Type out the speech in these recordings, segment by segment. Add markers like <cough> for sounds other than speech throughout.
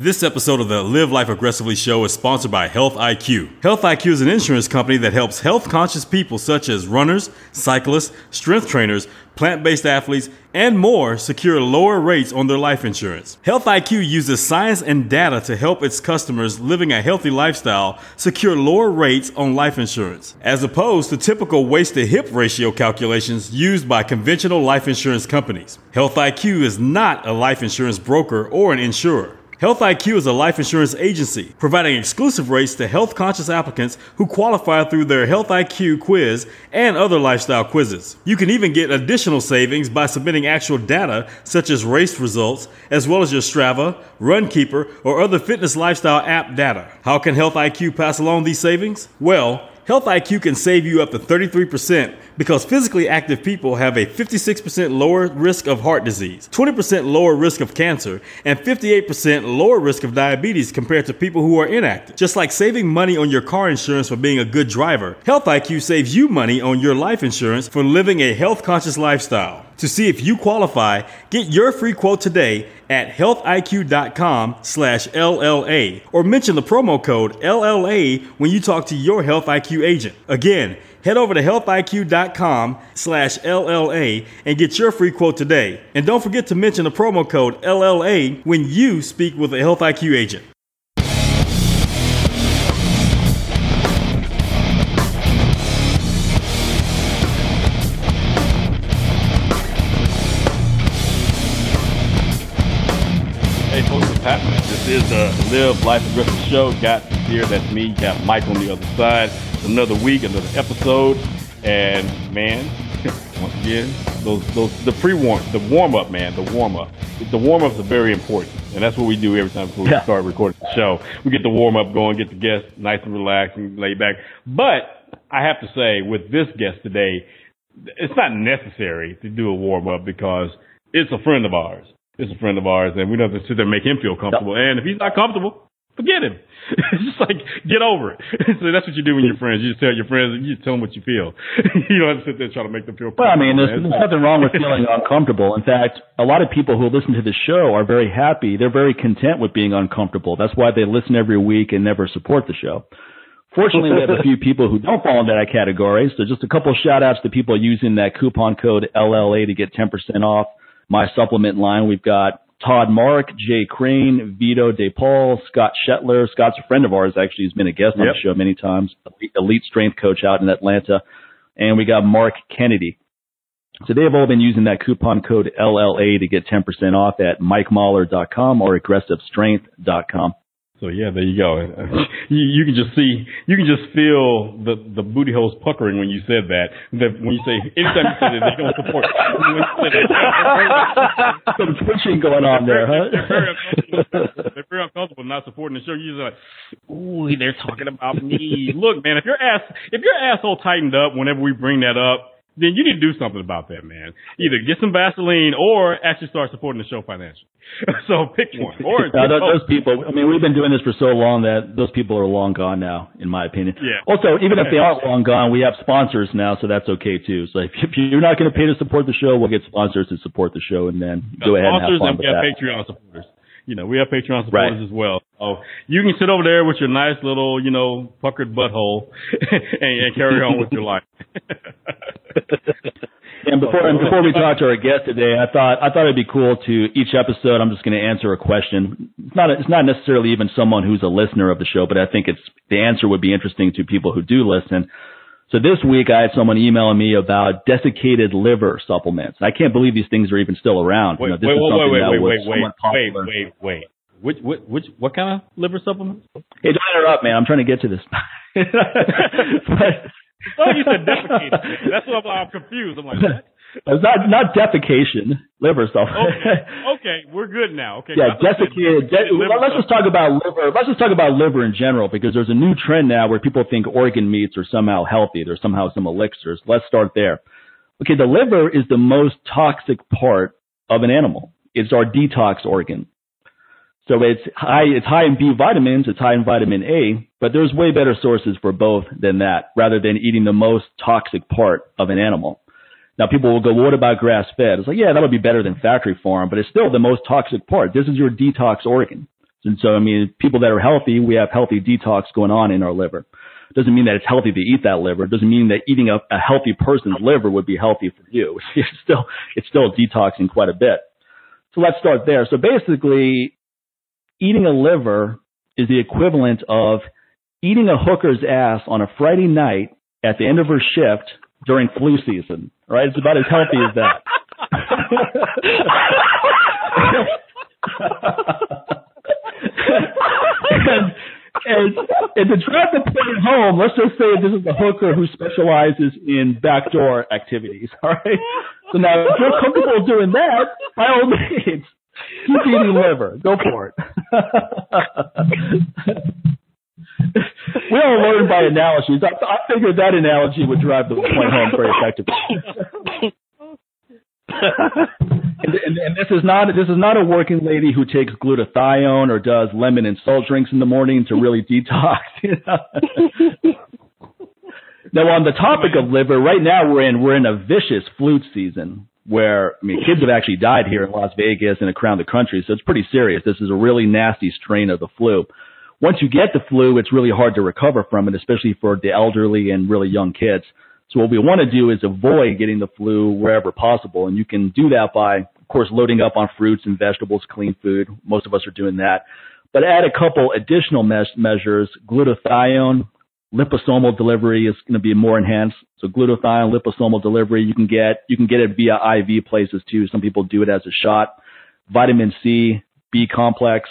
This episode of the Live Life Aggressively show is sponsored by Health IQ. Health IQ is an insurance company that helps health conscious people such as runners, cyclists, strength trainers, plant based athletes, and more secure lower rates on their life insurance. Health IQ uses science and data to help its customers living a healthy lifestyle secure lower rates on life insurance, as opposed to typical waist to hip ratio calculations used by conventional life insurance companies. Health IQ is not a life insurance broker or an insurer. Health IQ is a life insurance agency providing exclusive rates to health conscious applicants who qualify through their Health IQ quiz and other lifestyle quizzes. You can even get additional savings by submitting actual data such as race results, as well as your Strava, Runkeeper, or other fitness lifestyle app data. How can Health IQ pass along these savings? Well, Health IQ can save you up to 33% because physically active people have a 56% lower risk of heart disease, 20% lower risk of cancer, and 58% lower risk of diabetes compared to people who are inactive. Just like saving money on your car insurance for being a good driver, Health IQ saves you money on your life insurance for living a health conscious lifestyle. To see if you qualify, get your free quote today at healthiq.com slash LLA or mention the promo code LLA when you talk to your Health IQ agent. Again, head over to healthiq.com slash LLA and get your free quote today. And don't forget to mention the promo code LLA when you speak with a Health IQ agent. Is the Live Life Aggressive Show. Got here, that's me. Got Mike on the other side. It's another week, another episode, and man, <laughs> once again, those those the pre warm, the warm up, man, the warm up. The warm ups are very important, and that's what we do every time before we Yeah. start recording the show. We get the warm up going, get the guests nice and relaxed and laid back. But I have to say, with this guest today, it's not necessary to do a warm up because it's a friend of ours. It's a friend of ours, and we don't have to sit there and make him feel comfortable. And if he's not comfortable, forget him. <laughs> it's just like get over it. <laughs> so that's what you do with your friends. You just tell your friends, you tell them what you feel. <laughs> you don't have to sit there and try to make them feel. Well, I mean, there's, there's nothing wrong with feeling uncomfortable. In fact, a lot of people who listen to the show are very happy. They're very content with being uncomfortable. That's why they listen every week and never support the show. Fortunately, we have a few people who don't fall into that category. So just a couple shout outs to people using that coupon code LLA to get 10% off my supplement line. We've got Todd Mark, Jay Crane, Vito DePaul, Scott Shetler. Scott's a friend of ours, actually. He's been a guest on Yep. the show many times. Elite- Elite strength coach out in Atlanta. And we got Mark Kennedy. So they have all been using that coupon code LLA to get 10% off at mikemahler.com or aggressivestrength.com. So yeah, there you go. <laughs> you, you can just see, you can just feel the the booty holes puckering when you said that. That when you say anytime you say that, they don't support. <laughs> When you say that, Some twitching going on there, They're very huh? They're very uncomfortable not supporting the show. You're just like, ooh, they're talking about me. Look, man, if your ass, if your asshole tightened up whenever we bring that up, then you need to do something about that, man. Either get some Vaseline or actually start supporting the show financially. <laughs> so pick one. Or <laughs> those, those people, I mean, we've been doing this for so long that those people are long gone now, in my opinion. Yeah. Also, even if they aren't long gone, we have sponsors now, so that's okay too. So if, if you're not going to pay to support the show, we'll get sponsors to support the show, and then go ahead and have fun and with we have that. Patreon supporters. You know, we have Patreon supporters Right. as well. So you can sit over there with your nice little, you know, puckered butthole <laughs> and, and carry on with your life. <laughs> And before and before we talk to our guest today, I thought I thought it'd be cool to each episode. I'm just going to answer a question. It's not it's not necessarily even someone who's a listener of the show, but I think it's the answer would be interesting to people who do listen. So this week I had someone emailing me about desiccated liver supplements. I can't believe these things are even still around. Wait, you know, wait, is wait, something wait, that wait, was wait, wait, wait, wait, wait. Which, which, which, what kind of liver supplements? Hey, don't interrupt, man. I'm trying to get to this. <laughs> <laughs> but, Oh, you said defecated. That's what I'm, I'm confused. I'm like, <laughs> what? It's not not defecation, liver stuff. Okay, <laughs> okay, we're good now. Okay, yeah, I thought you said desiccated. De- let's just talk about liver. Let's just talk about liver in general because there's a new trend now where people think organ meats are somehow healthy. There's somehow some elixirs. Let's start there. Okay, the liver is the most toxic part of an animal. It's our detox organ. So it's high, it's high in B vitamins, it's high in vitamin A, but there's way better sources for both than that, rather than eating the most toxic part of an animal. Now people will go, well, what about grass fed? It's like, yeah, that'll be better than factory farm, but it's still the most toxic part. This is your detox organ. And so, I mean, people that are healthy, we have healthy detox going on in our liver. Doesn't mean that it's healthy to eat that liver. Doesn't mean that eating a, a healthy person's liver would be healthy for you. <laughs> It's still, it's still detoxing quite a bit. So let's start there. So basically, eating a liver is the equivalent of eating a hooker's ass on a Friday night at the end of her shift during flu season. Right? It's about as healthy as that. and, and, and to drive the point home, let's just say this is a hooker who specializes in backdoor activities. All right. So now, if you're comfortable doing that, by all means, keep eating liver. Go for it. <laughs> we all learn by analogies. I, I figured that analogy would drive the point home very effectively. <laughs> and, and, and, this is not this is not a working lady who takes glutathione or does lemon and salt drinks in the morning to really detox. <laughs> You know? now, on the topic of liver, right now we're in we're in a vicious flu season where I mean kids have actually died here in Las Vegas and around the country, so it's pretty serious. This is a really nasty strain of the flu. Once you get the flu, it's really hard to recover from it, especially for the elderly and really young kids. So what we want to do is avoid getting the flu wherever possible. And you can do that by, of course, loading up on fruits and vegetables, clean food. Most of us are doing that. But add a couple additional me- measures. Glutathione, liposomal delivery is going to be more enhanced. So glutathione, liposomal delivery, you can get, you can get it via IV places too. Some people do it as a shot. Vitamin C, B complex,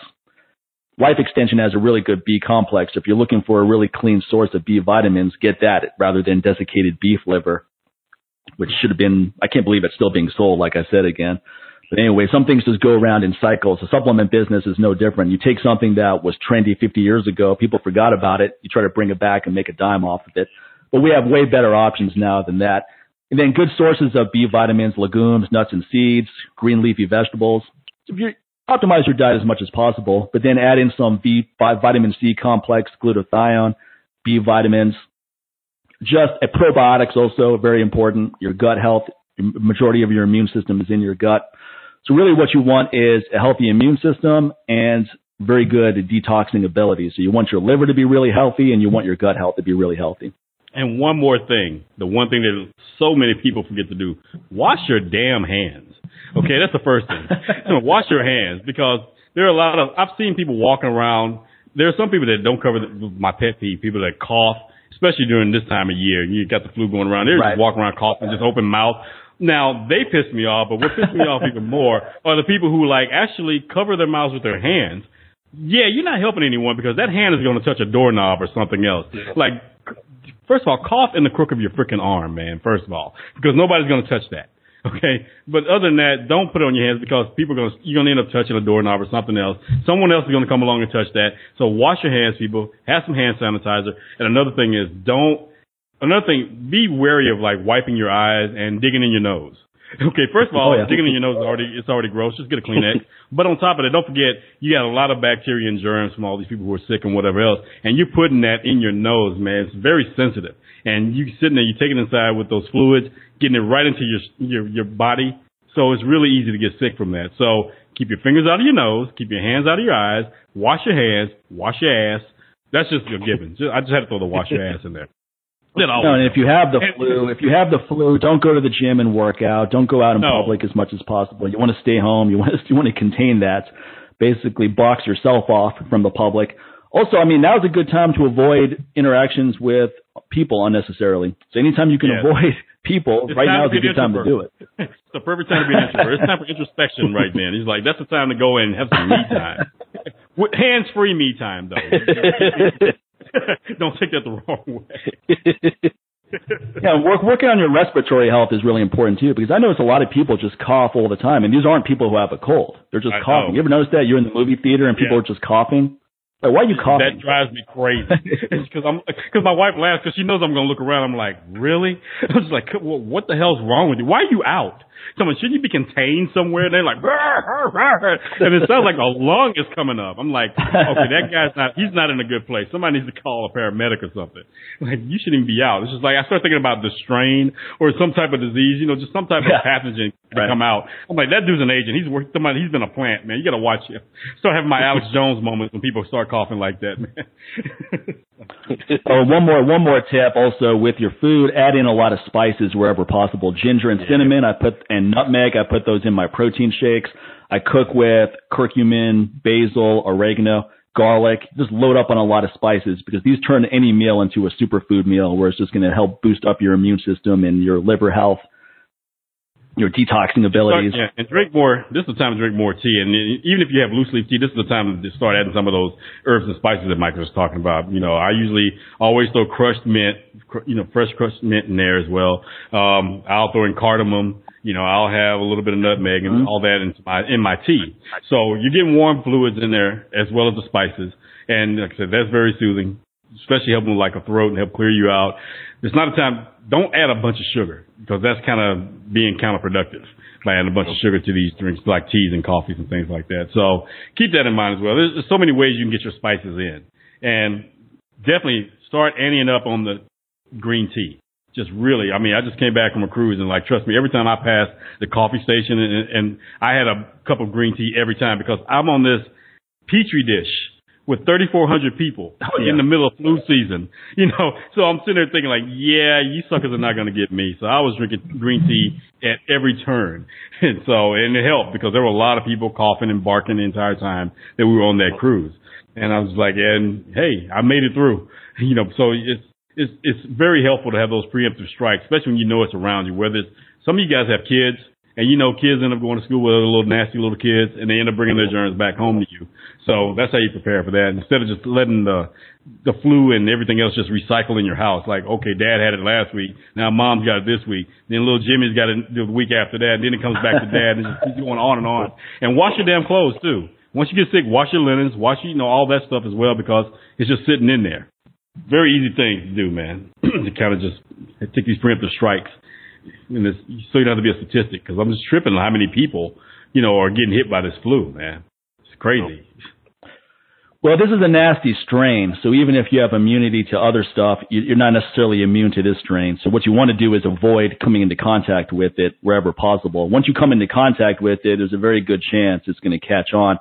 Life Extension has a really good B complex. If you're looking for a really clean source of B vitamins, get that rather than desiccated beef liver, which should have been, I can't believe it's still being sold, like I said again. But anyway, some things just go around in cycles. The supplement business is no different. You take something that was trendy 50 years ago, people forgot about it, you try to bring it back and make a dime off of it. But we have way better options now than that. And then good sources of B vitamins, legumes, nuts and seeds, green leafy vegetables. If you're, optimize your diet as much as possible, but then add in some B, vitamin C complex, glutathione, B vitamins. Just a probiotics also very important. Your gut health, majority of your immune system is in your gut. So really what you want is a healthy immune system and very good detoxing ability. So you want your liver to be really healthy and you want your gut health to be really healthy. And one more thing, the one thing that so many people forget to do, wash your damn hands. Okay, that's the first thing. <laughs> wash your hands because there are a lot of, I've seen people walking around. There are some people that don't cover the, my pet peeve, people that cough, especially during this time of year. You got the flu going around. They're right. just walking around coughing, just open mouth. Now they piss me off, but what pisses me off even more are the people who like actually cover their mouths with their hands. Yeah, you're not helping anyone because that hand is going to touch a doorknob or something else. Like, first of all, cough in the crook of your freaking arm, man. First of all, because nobody's going to touch that. Okay, but other than that, don't put it on your hands because people are gonna you're gonna end up touching a doorknob or something else. Someone else is gonna come along and touch that. So wash your hands, people. Have some hand sanitizer. And another thing is don't. Another thing, be wary of like wiping your eyes and digging in your nose. <laughs> Okay, first of all, oh, yeah. digging in your nose is already it's already gross. Just get a Kleenex. <laughs> but on top of that, don't forget you got a lot of bacteria and germs from all these people who are sick and whatever else, and you're putting that in your nose, man. It's very sensitive and you sitting there, you take it inside with those fluids, getting it right into your your your body. So it's really easy to get sick from that. So keep your fingers out of your nose, keep your hands out of your eyes, wash your hands, wash your ass. That's just a given. Just, I just had to throw the wash your ass in there. No, and if you have the flu, if you have the flu, don't go to the gym and work out. Don't go out in no. public as much as possible. You want to stay home. You want to <laughs> you want to contain that. Basically, box yourself off from the public. Also, I mean, now's a good time to avoid interactions with people unnecessarily. So anytime you can yeah. avoid <laughs> people, it's right now is a good time to do it. <laughs> it's the perfect time to be an introvert. It's time for introspection right then. He's like, that's the time to go in and have some me time. <laughs> Hands free me time though. Don't take that the wrong way. yeah, work, working on your respiratory health is really important too because I notice a lot of people just cough all the time, and these aren't people who have a cold; they're just I coughing. Know. You ever notice that you're in the movie theater and people yeah. are just coughing? Like, why are you coughing? That drives me crazy. because I'm because my wife laughs because she knows I'm gonna look around. I'm like, really? <laughs> I'm just like, what the hell's wrong with you? Why are you out? Someone, shouldn't you be contained somewhere? And they're like, and it sounds like a lung is coming up. I'm like, okay, that guy's not, he's not in a good place. Somebody needs to call a paramedic or something. Like, you shouldn't even be out. It's just like, I start thinking about the strain or some type of disease, you know, just some type of pathogen to right. come out. I'm like, that dude's an agent. He's worked, somebody, he's been a plant, man. You got to watch him. Start having my Alex <laughs> Jones moments when people start coughing like that, man. <laughs> oh, one more, one more tip also with your food, add in a lot of spices wherever possible. Ginger and cinnamon, I put, and nutmeg, I put those in my protein shakes. I cook with curcumin, basil, oregano, garlic. Just load up on a lot of spices because these turn any meal into a superfood meal where it's just going to help boost up your immune system and your liver health your detoxing abilities. Start, yeah, and drink more. This is the time to drink more tea. And even if you have loose leaf tea, this is the time to start adding some of those herbs and spices that Mike was talking about. You know, I usually always throw crushed mint, you know, fresh crushed mint in there as well. Um, I'll throw in cardamom. You know, I'll have a little bit of nutmeg and mm-hmm. all that into my in my tea. So you're getting warm fluids in there as well as the spices. And like I said, that's very soothing, especially helping with like a throat and help clear you out. It's not a time. Don't add a bunch of sugar because that's kind of being counterproductive by adding a bunch of sugar to these drinks like teas and coffees and things like that. So keep that in mind as well. There's, there's so many ways you can get your spices in, and definitely start anteing up on the green tea just really, I mean, I just came back from a cruise and like, trust me, every time I pass the coffee station and, and I had a cup of green tea every time because I'm on this petri dish with 3,400 people <laughs> yeah. in the middle of flu season, you know. So I'm sitting there thinking like, yeah, you suckers are not going to get me. So I was drinking green tea at every turn. <laughs> And so, and it helped because there were a lot of people coughing and barking the entire time that we were on that cruise. And I was like, and hey, I made it through, <laughs> you know, so it's, it's, it's very helpful to have those preemptive strikes, especially when you know it's around you, whether it's, some of you guys have kids and you know, kids end up going to school with other little nasty little kids, and they end up bringing their germs back home to you. So that's how you prepare for that. Instead of just letting the the flu and everything else just recycle in your house. Like, okay, dad had it last week. Now mom's got it this week. Then little Jimmy's got it the week after that. And then it comes back to dad and just keeps going on and on. And wash your damn clothes too. Once you get sick, wash your linens, wash, you know, all that stuff as well because it's just sitting in there. Very easy thing to do, man. <clears throat> to kind of just take these preemptive strikes this, so you don't have to be a statistic because I'm just tripping on how many people, you know, are getting hit by this flu, man. It's crazy. Well, this is a nasty strain, so even if you have immunity to other stuff, you're not necessarily immune to this strain. So what you want to do is avoid coming into contact with it wherever possible. Once you come into contact with it, there's a very good chance it's going to catch on.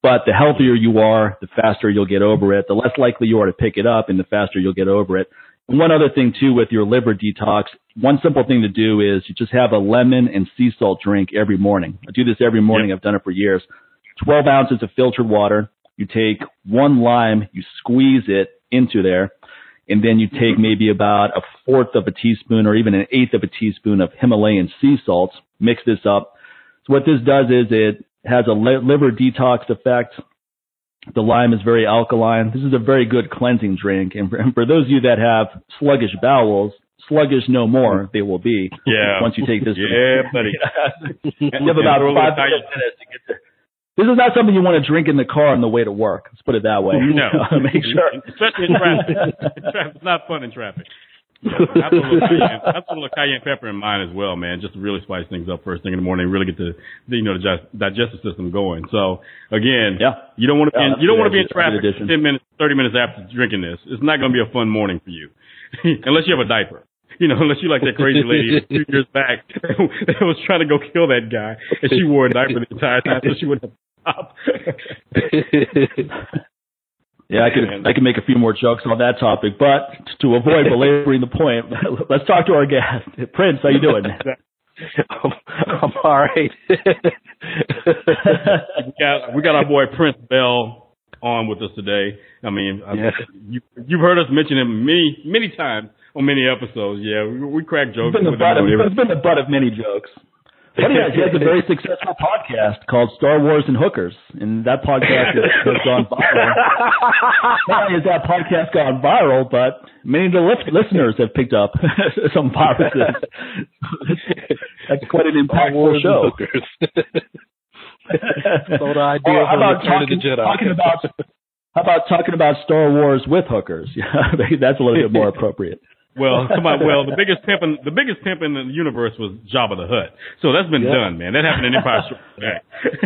But the healthier you are, the faster you'll get over it. The less likely you are to pick it up, and the faster you'll get over it. One other thing too with your liver detox, one simple thing to do is you just have a lemon and sea salt drink every morning. I do this every morning. Yep. I've done it for years. 12 ounces of filtered water. You take one lime, you squeeze it into there, and then you take maybe about a fourth of a teaspoon or even an eighth of a teaspoon of Himalayan sea salts. Mix this up. So what this does is it has a liver detox effect. The lime is very alkaline. This is a very good cleansing drink. And for, and for those of you that have sluggish bowels, sluggish no more they will be. Yeah. Once you take this. yeah, buddy. <laughs> you have about five minutes to get there. This is not something you want to drink in the car on the way to work. Let's put it that way. No. <laughs> Make sure. Especially in traffic. it's not fun in traffic. Yeah, I put, a little cayenne, <laughs> I a little cayenne pepper in mine as well, man, just to really spice things up first thing in the morning, really get the, the you know the digestive system going. So again, yeah, you don't want to be yeah, you don't want to be in traffic ten minutes, thirty minutes after drinking this. It's not going to be a fun morning for you, <laughs> unless you have a diaper. You know, <laughs> unless you like that crazy lady two years back that was trying to go kill that guy, and she wore a diaper the entire time, so she wouldn't have Yeah, I could I could make a few more jokes on that topic, but to avoid <laughs> belaboring the point, <laughs> let's talk to our guest, Prince. How you doing? I'm, <laughs> I'm all right. we got we got our boy Prince Bell on with us today. I mean, yeah. you you've heard us mention him many many times on many episodes. Yeah, we, we crack jokes. It's been, the butt of, it's been the butt of many jokes. But he has, he has a very successful podcast called Star Wars and Hookers, and that podcast has, gone viral. <laughs> Not only has that podcast gone viral, but many of the listeners have picked up <laughs> some viruses. <laughs> That's quite an impactful show. so the idea how about talking, talking about how about talking about Star Wars with hookers? Yeah, that's a little bit more appropriate. Well, <laughs> somebody, well, the biggest pimp in the biggest pimp in the universe was Jabba the Hutt. So that's been yeah. done, man. That happened in Empire Strikes Back.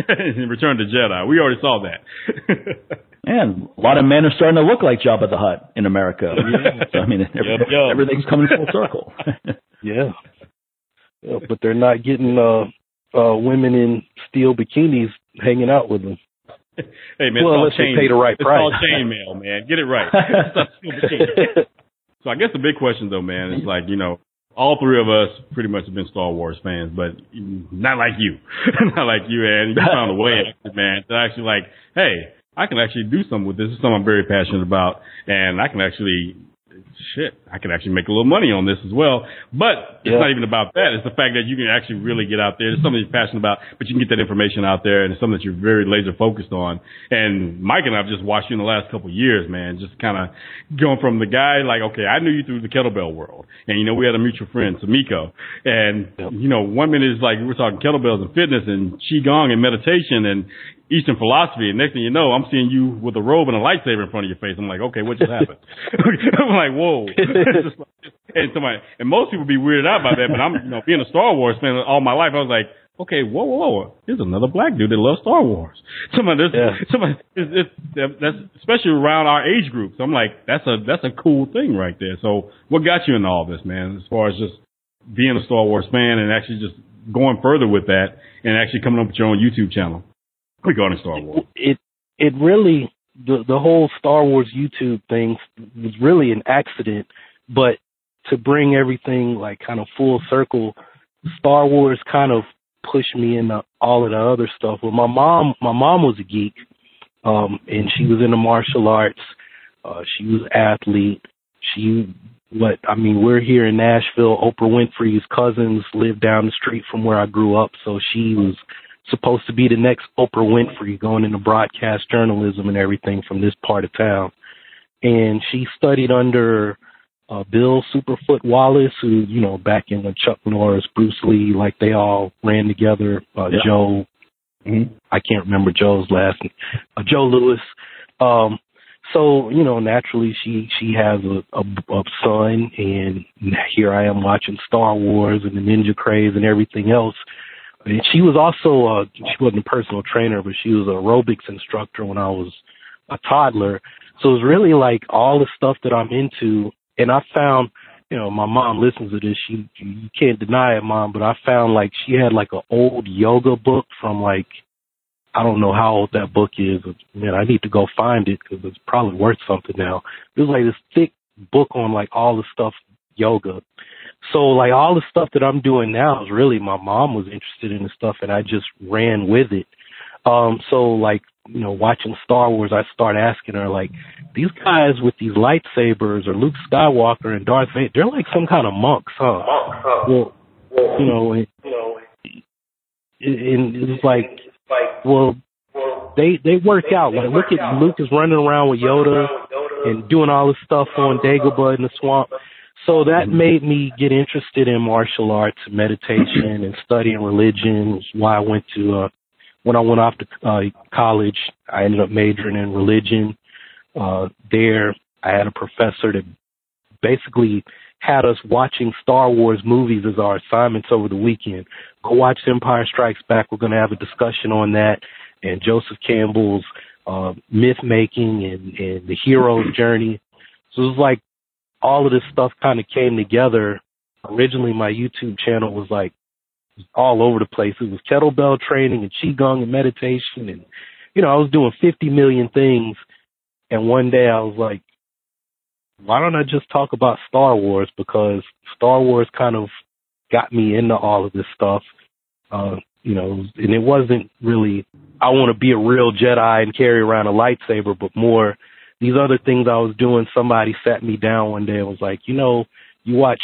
<laughs> in Return to Jedi, we already saw that. <laughs> and a lot of men are starting to look like Jabba the Hutt in America. Yeah. So, I mean, every, yep, yep. everything's coming full circle. yeah. yeah, but they're not getting uh, uh, women in steel bikinis hanging out with them. Hey man, well, unless chain, they pay the right it's price. It's all chainmail, man. Get it right. So I guess the big question though, man, is like you know, all three of us pretty much have been Star Wars fans, but not like you, <laughs> not like you, and you found a way, man, to actually like, hey, I can actually do something with this. This is something I'm very passionate about, and I can actually shit, I can actually make a little money on this as well. But it's yeah. not even about that. It's the fact that you can actually really get out there. It's something you're passionate about, but you can get that information out there and it's something that you're very laser focused on. And Mike and I've just watched you in the last couple of years, man, just kind of going from the guy like, okay, I knew you through the kettlebell world. And you know, we had a mutual friend, Samiko. And, yep. you know, one minute is like, we're talking kettlebells and fitness and Qigong and meditation and Eastern philosophy, and next thing you know, I'm seeing you with a robe and a lightsaber in front of your face. I'm like, okay, what just happened? <laughs> I'm like, whoa. <laughs> and somebody, and most people be weirded out by that, but I'm, you know, being a Star Wars fan all my life, I was like, okay, whoa, whoa, whoa, here's another black dude that loves Star Wars. <laughs> Somebody, yeah. somebody, it's, it's, that's especially around our age group. So I'm like, that's a that's a cool thing right there. So what got you into all this, man? As far as just being a Star Wars fan and actually just going further with that and actually coming up with your own YouTube channel regarding Star Wars? It it really the the whole Star Wars YouTube thing was really an accident, but to bring everything like kind of full circle, Star Wars kind of pushed me into all of the other stuff. Well, my mom my mom was a geek, um, and she was into martial arts. Uh, she was athlete. She what I mean, we're here in Nashville. Oprah Winfrey's cousins live down the street from where I grew up, so she was supposed to be the next Oprah Winfrey going into broadcast journalism and everything from this part of town. And she studied under uh, Bill Superfoot Wallace, who, you know, back in the Chuck Norris, Bruce Lee, like they all ran together. Uh, yeah. Joe, mm-hmm. I can't remember Joe's last name, uh, Joe Lewis. Um, so, you know, naturally she, she has a, a, a son and here I am watching Star Wars and the Ninja Craze and everything else and she was also uh she wasn't a personal trainer, but she was an aerobics instructor when I was a toddler. So it was really like all the stuff that I'm into and I found you know, my mom listens to this. She you can't deny it, mom, but I found like she had like an old yoga book from like I don't know how old that book is. Man, I need to go find it because it's probably worth something now. It was like this thick book on like all the stuff yoga, so like all the stuff that I'm doing now is really my mom was interested in the stuff and I just ran with it. Um, so like, you know, watching Star Wars, I start asking her like, these guys with these lightsabers or Luke Skywalker and Darth Vader, they're like some kind of monks, huh? monks Well, you know, and, and it's like, well, they they work out. Like, look at Luke is running around with Yoda and doing all this stuff on Dagobah in the swamp. So that mm-hmm. made me get interested in martial arts, meditation, and studying religion. Why I went to uh, when I went off to uh, college, I ended up majoring in religion. Uh, there, I had a professor that basically had us watching Star Wars movies as our assignments over the weekend. Go watch Empire Strikes Back. We're going to have a discussion on that and Joseph Campbell's uh, myth making and, and the hero's journey. So it was like all of this stuff kind of came together. Originally, my YouTube channel was like all over the place. It was kettlebell training and qigong and meditation, and you know, I was doing 50 million things. And one day, I was like, why don't I just talk about Star Wars? Because Star Wars kind of got me into all of this stuff. Uh, you know, and it wasn't really, I want to be a real Jedi and carry around a lightsaber, but more these other things I was doing, somebody sat me down one day and was like, you know, you watch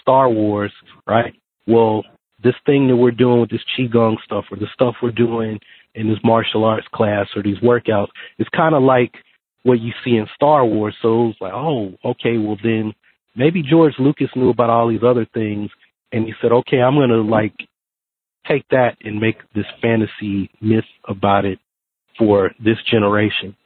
Star Wars, right? Well, this thing that we're doing with this Qigong stuff or the stuff we're doing in this martial arts class or these workouts it's kind of like what you see in Star Wars. So it was like, oh, okay, well then maybe George Lucas knew about all these other things and he said, okay, I'm going to like take that and make this fantasy myth about it for this generation.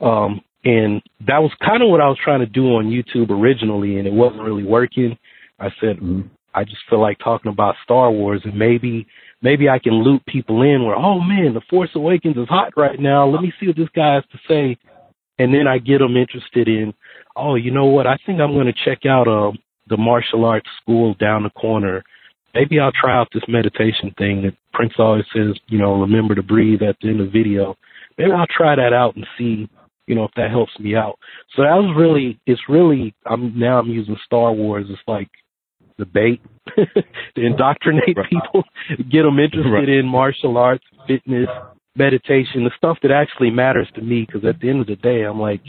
Um, And that was kind of what I was trying to do on YouTube originally, and it wasn't really working. I said, mm-hmm. I just feel like talking about Star Wars, and maybe maybe I can loop people in where, oh man, The Force Awakens is hot right now. Let me see what this guy has to say, and then I get them interested in, oh, you know what? I think I'm going to check out uh, the martial arts school down the corner. Maybe I'll try out this meditation thing that Prince always says, you know, remember to breathe at the end of the video. Maybe I'll try that out and see you know, if that helps me out. So that was really, it's really, I'm now I'm using Star Wars as like the bait <laughs> to indoctrinate right. people, get them interested right. in martial arts, fitness, meditation, the stuff that actually matters to me. Because at the end of the day, I'm like,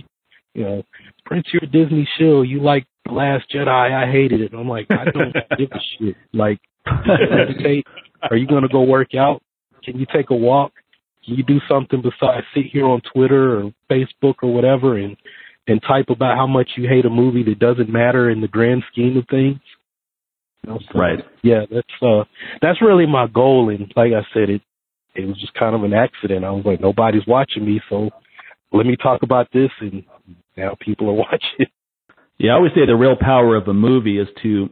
you know, Prince, you're a Disney show. You like The Last Jedi. I hated it. And I'm like, I don't <laughs> give a shit. Like, meditate. Are you going to go work out? Can you take a walk? You do something besides sit here on Twitter or Facebook or whatever and and type about how much you hate a movie that doesn't matter in the grand scheme of things? You know, so, right. Yeah, that's uh that's really my goal and like I said it it was just kind of an accident. I was like nobody's watching me, so let me talk about this and now people are <laughs> watching. Yeah, I always say the real power of a movie is to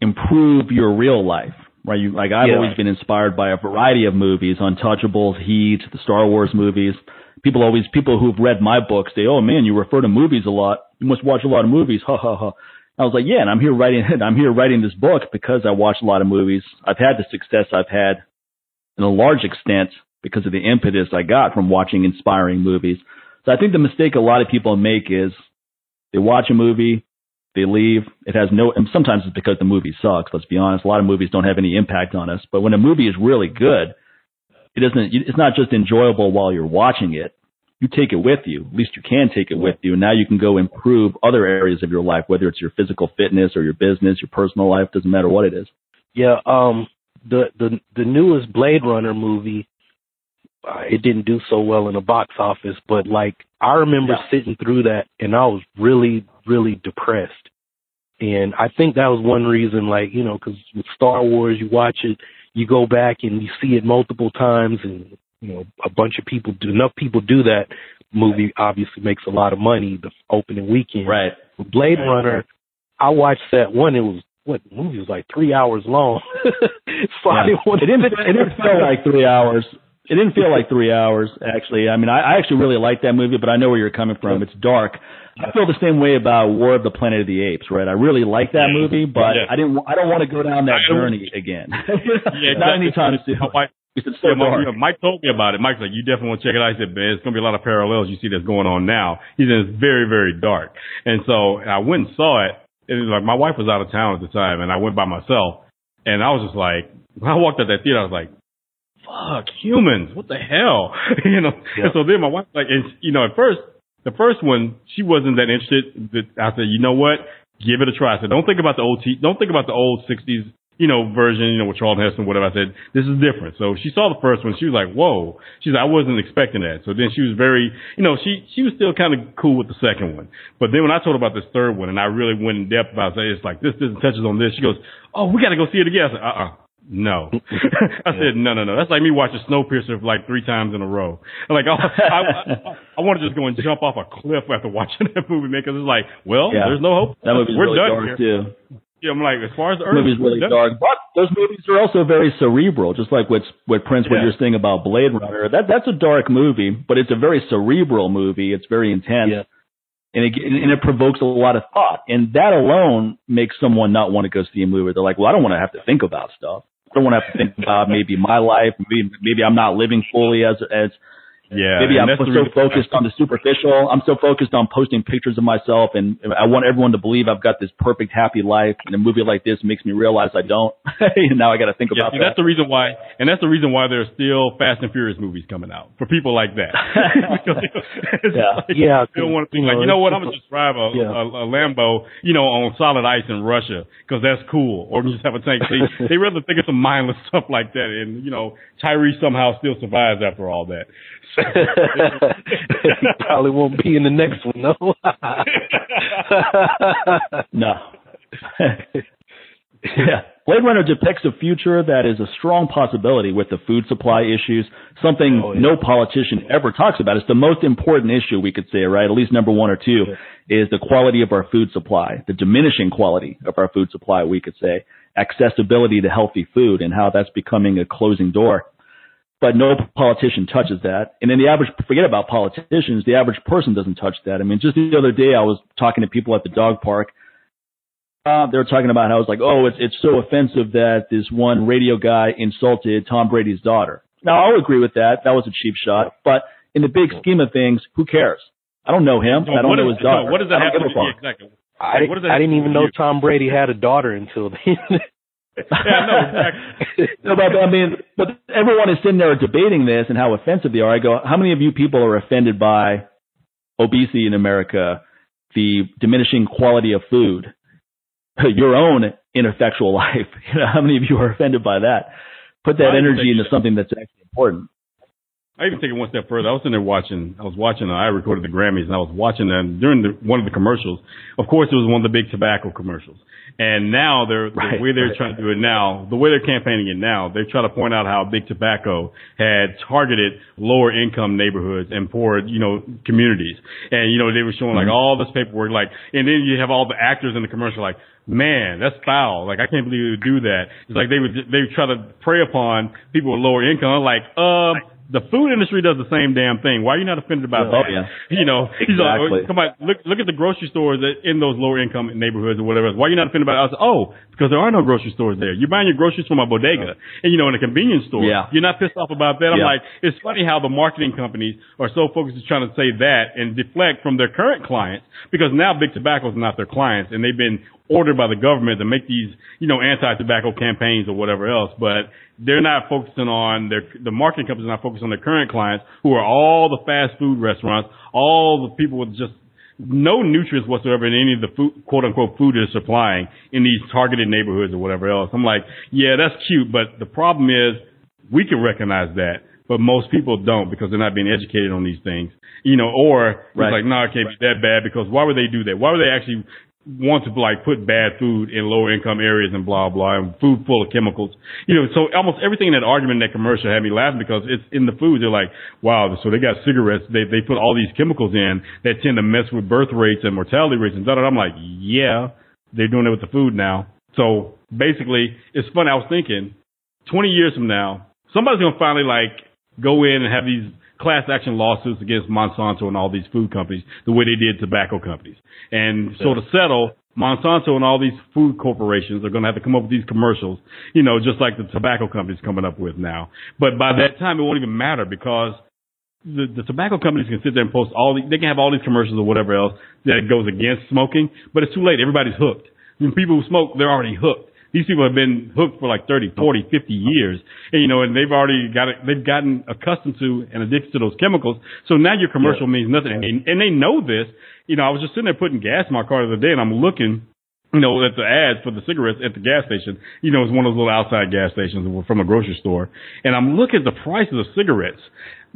improve your real life right? You, like I've yeah. always been inspired by a variety of movies, Untouchables, Heat, the Star Wars movies. People always, people who've read my books, say, "Oh man, you refer to movies a lot. You must watch a lot of movies." <laughs> Ha ha ha. I was like, "Yeah," and I'm here writing, <laughs> I'm here writing this book because I watch a lot of movies. I've had the success I've had, in a large extent, because of the impetus I got from watching inspiring movies. So I think the mistake a lot of people make is they watch a movie, they leave. It has no, and sometimes it's because the movie sucks. Let's be honest. A lot of movies don't have any impact on us. But when a movie is really good, it doesn't, it's not just enjoyable while you're watching it. You take it with you. At least you can take it with you. And now you can go improve other areas of your life, whether it's your physical fitness or your business, your personal life, doesn't matter what it is. Yeah. Um, the, the, the newest Blade Runner movie, uh, it didn't do so well in the box office, but like I remember yeah. sitting through that and I was really, really depressed. And I think that was one reason, like, you know, cause with Star Wars, you watch it, you go back and you see it multiple times and, you know, a bunch of people do, enough people do that. Movie obviously makes a lot of money the opening weekend. Right. With Blade right. Runner, I watched that one. It was what movie was like three hours long. <laughs> so yeah. didn't want it didn't it <laughs> didn't feel like three hours. It didn't feel like three hours actually. I mean, I, I actually really like that movie, but I know where you're coming from. It's dark. I feel the same way about War of the Planet of the Apes, right? I really like that movie, but yeah. I didn't. I don't want to go down that journey again. yeah, <laughs> Not anytime soon. It's so yeah, Mike, you know, Mike told me about it. Mike's like, you definitely want to check it out. I said, man, it's going to be a lot of parallels you see that's going on now. He said, it's very, very dark. And so I went and saw it. And it like, my wife was out of town at the time and I went by myself. And I was just like, when I walked out that theater, I was like, fuck, humans, what the hell? <laughs> you know? Yeah. And so then my wife, like, and, you know, at first, the first one, she wasn't that interested. I said, you know what? Give it a try. I said, don't think about the old, t- don't think about the old 60s, you know, version, you know, with Charlton Heston, whatever. I said, this is different. So she saw the first one. She was like, whoa. She's like, I wasn't expecting that. So then she was very, you know, she, she was still kind of cool with the second one. But then when I told her about this third one and I really went in depth about it, it's like, this, this touches on this. She goes, oh, we got to go see it again. I said, uh-uh. No. <laughs> <laughs> I said, no, no, no. That's like me watching Snowpiercer like three times in a row. Like, I, I, I, I want to just go and jump off a cliff after watching <laughs> that movie, man, because it's like, well, yeah. there's no hope. That movie's We're really done dark, here. too. Yeah, I'm like, as far as the Earth, movie's really dark, but those movies are also very cerebral, just like what what Prince, what you're saying about Blade Runner. That that's a dark movie, but it's a very cerebral movie. It's very intense. Yeah and it and it provokes a lot of thought, and that alone makes someone not want to go see a movie. They're like, well, I don't want to have to think about stuff. I don't want to have to think about maybe my life. Maybe maybe I'm not living fully as as yeah. Maybe I'm so focused on the superficial. I'm so focused on posting pictures of myself, and I want everyone to believe I've got this perfect, happy life. And a movie like this makes me realize I don't. <laughs> and now I got to think yeah, about see, that. That's the reason why, and that's the reason why there's still Fast and Furious movies coming out for people like that. <laughs> <laughs> yeah, like, yeah. They don't want to think like, you know what? I'm gonna just drive a, yeah. a, a Lambo, you know, on solid ice in Russia because that's cool, or just have a tank. They, they rather think of some mindless stuff like that, and you know, Tyrese somehow still survives after all that. <laughs> he probably won't be in the next one, <laughs> no. no. <laughs> yeah. Blade Runner depicts a future that is a strong possibility with the food supply issues, something oh, yeah. no politician ever talks about. It's the most important issue we could say, right? At least number one or two yeah. is the quality of our food supply, the diminishing quality of our food supply, we could say, accessibility to healthy food and how that's becoming a closing door. But no politician touches that. And then the average, forget about politicians, the average person doesn't touch that. I mean, just the other day I was talking to people at the dog park uh, they were talking about how it's like, oh, it's it's so offensive that this one radio guy insulted Tom Brady's daughter. Now I'll agree with that. That was a cheap shot, but in the big scheme of things, who cares? I don't know him. No, I don't know is, his daughter. No, what does that have to do? Exactly. I, I didn't even know Tom Brady had a daughter until then. Yeah, no, exactly. <laughs> no, but I mean, but everyone is sitting there debating this and how offensive they are. I go, how many of you people are offended by obesity in America, the diminishing quality of food, <laughs> your own ineffectual <laughs> life. You know, how many of you are offended by that? Put that energy into something that's actually important. I even take it one step further. I was sitting there watching. I was watching. I recorded the Grammys, and I was watching them during the, one of the commercials. Of course, it was one of the big tobacco commercials. And now they're right, the way they're right. trying to do it now, the way they're campaigning it now, they try to point out how big tobacco had targeted lower income neighborhoods and poor, you know, communities. And you know, they were showing like mm-hmm. all this paperwork, like, and then you have all the actors in the commercial, like, man, that's foul. Like I can't believe you would do that. It's like they would they would try to prey upon people with lower income. Like, um, the food industry does the same damn thing. Why are you not offended about oh, that? Yeah. <laughs> You know, exactly. Like, come on, look look at the grocery stores in those lower income neighborhoods or whatever. Why are you not offended about it? Oh, because there are no grocery stores there. You're buying your groceries from a bodega, and you know, in a convenience store. Yeah. You're not pissed off about that. I'm yeah. like, it's funny how the marketing companies are so focused on trying to say that and deflect from their current clients because now big tobacco is not their clients, and they've been ordered by the government to make these, you know, anti-tobacco campaigns or whatever else, but they're not focusing on their, the marketing companies are not focused on their current clients who are all the fast food restaurants, all the people with just no nutrients whatsoever in any of the food, quote unquote food they're supplying in these targeted neighborhoods or whatever else. I'm like, yeah, that's cute, but the problem is we can recognize that, but most people don't because they're not being educated on these things you know, or right. it's like, no, nah, it can't be that bad because why would they do that? Why would they actually want to like put bad food in lower income areas and blah blah and food full of chemicals. You know, so almost everything in that argument in that commercial had me laughing because it's in the food. They're like, wow, so they got cigarettes. They they put all these chemicals in that tend to mess with birth rates and mortality rates and. I'm like, yeah, they're doing it with the food now. So basically, it's funny. I was thinking, 20 years from now, somebody's gonna finally like go in and have these class action lawsuits against Monsanto and all these food companies the way they did tobacco companies. And so to settle, Monsanto and all these food corporations are going to have to come up with these commercials, you know, just like the tobacco companies coming up with now. But by that time, it won't even matter because the, the tobacco companies can sit there and post all the, they can have all these commercials or whatever else that goes against smoking, but it's too late. Everybody's hooked. When people who smoke, they're already hooked these people have been hooked for like 30, 40, 50 years. And, you know, and they've already got it, they've gotten accustomed to and addicted to those chemicals. So now your commercial yeah. means nothing. And, and they know this. You know, I was just sitting there putting gas in my car the other day and I'm looking you know, at the ads for the cigarettes at the gas station. You know, it's one of those little outside gas stations from a grocery store. And I'm looking at the prices of cigarettes.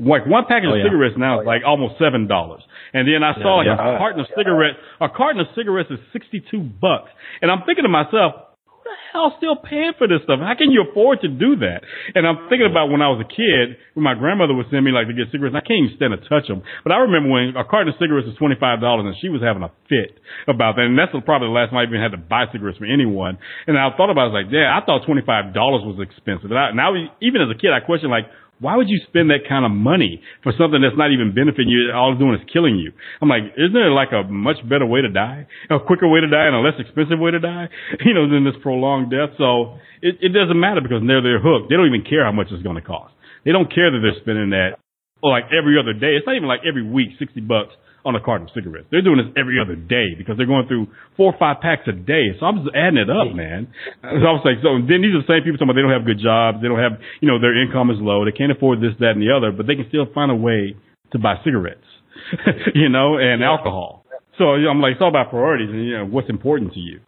Like one package oh, of yeah. cigarettes now is oh, like almost seven dollars. And then I saw yeah, like yeah. a carton of cigarettes. A carton of cigarettes is sixty two bucks. And I'm thinking to myself, the hell still paying for this stuff? How can you afford to do that? And I'm thinking about when I was a kid, when my grandmother would send me like to get cigarettes. I can't even stand to touch them. But I remember when a carton of cigarettes was twenty five dollars, and she was having a fit about that. And that's probably the last time I even had to buy cigarettes for anyone. And I thought about it, I was like, yeah, I thought twenty five dollars was expensive. And I, now, even as a kid, I questioned like why would you spend that kind of money for something that's not even benefiting you? All it's doing is killing you. I'm like, isn't there like a much better way to die, a quicker way to die, and a less expensive way to die? <laughs> You know, than this prolonged death. So it, it doesn't matter because they're they're hooked. They don't even care how much it's going to cost. They don't care that they're spending that, like every other day. It's not even like every week, sixty bucks on a carton of cigarettes. They're doing this every other day because they're going through four or five packs a day. So I'm just adding it up, man. So I was like, so then these are the same people talking about they don't have good jobs, they don't have, you know, their income is low, they can't afford this, that, and the other, but they can still find a way to buy cigarettes, <laughs> you know, and alcohol. So I'm like, it's all about priorities and you know what's important to you.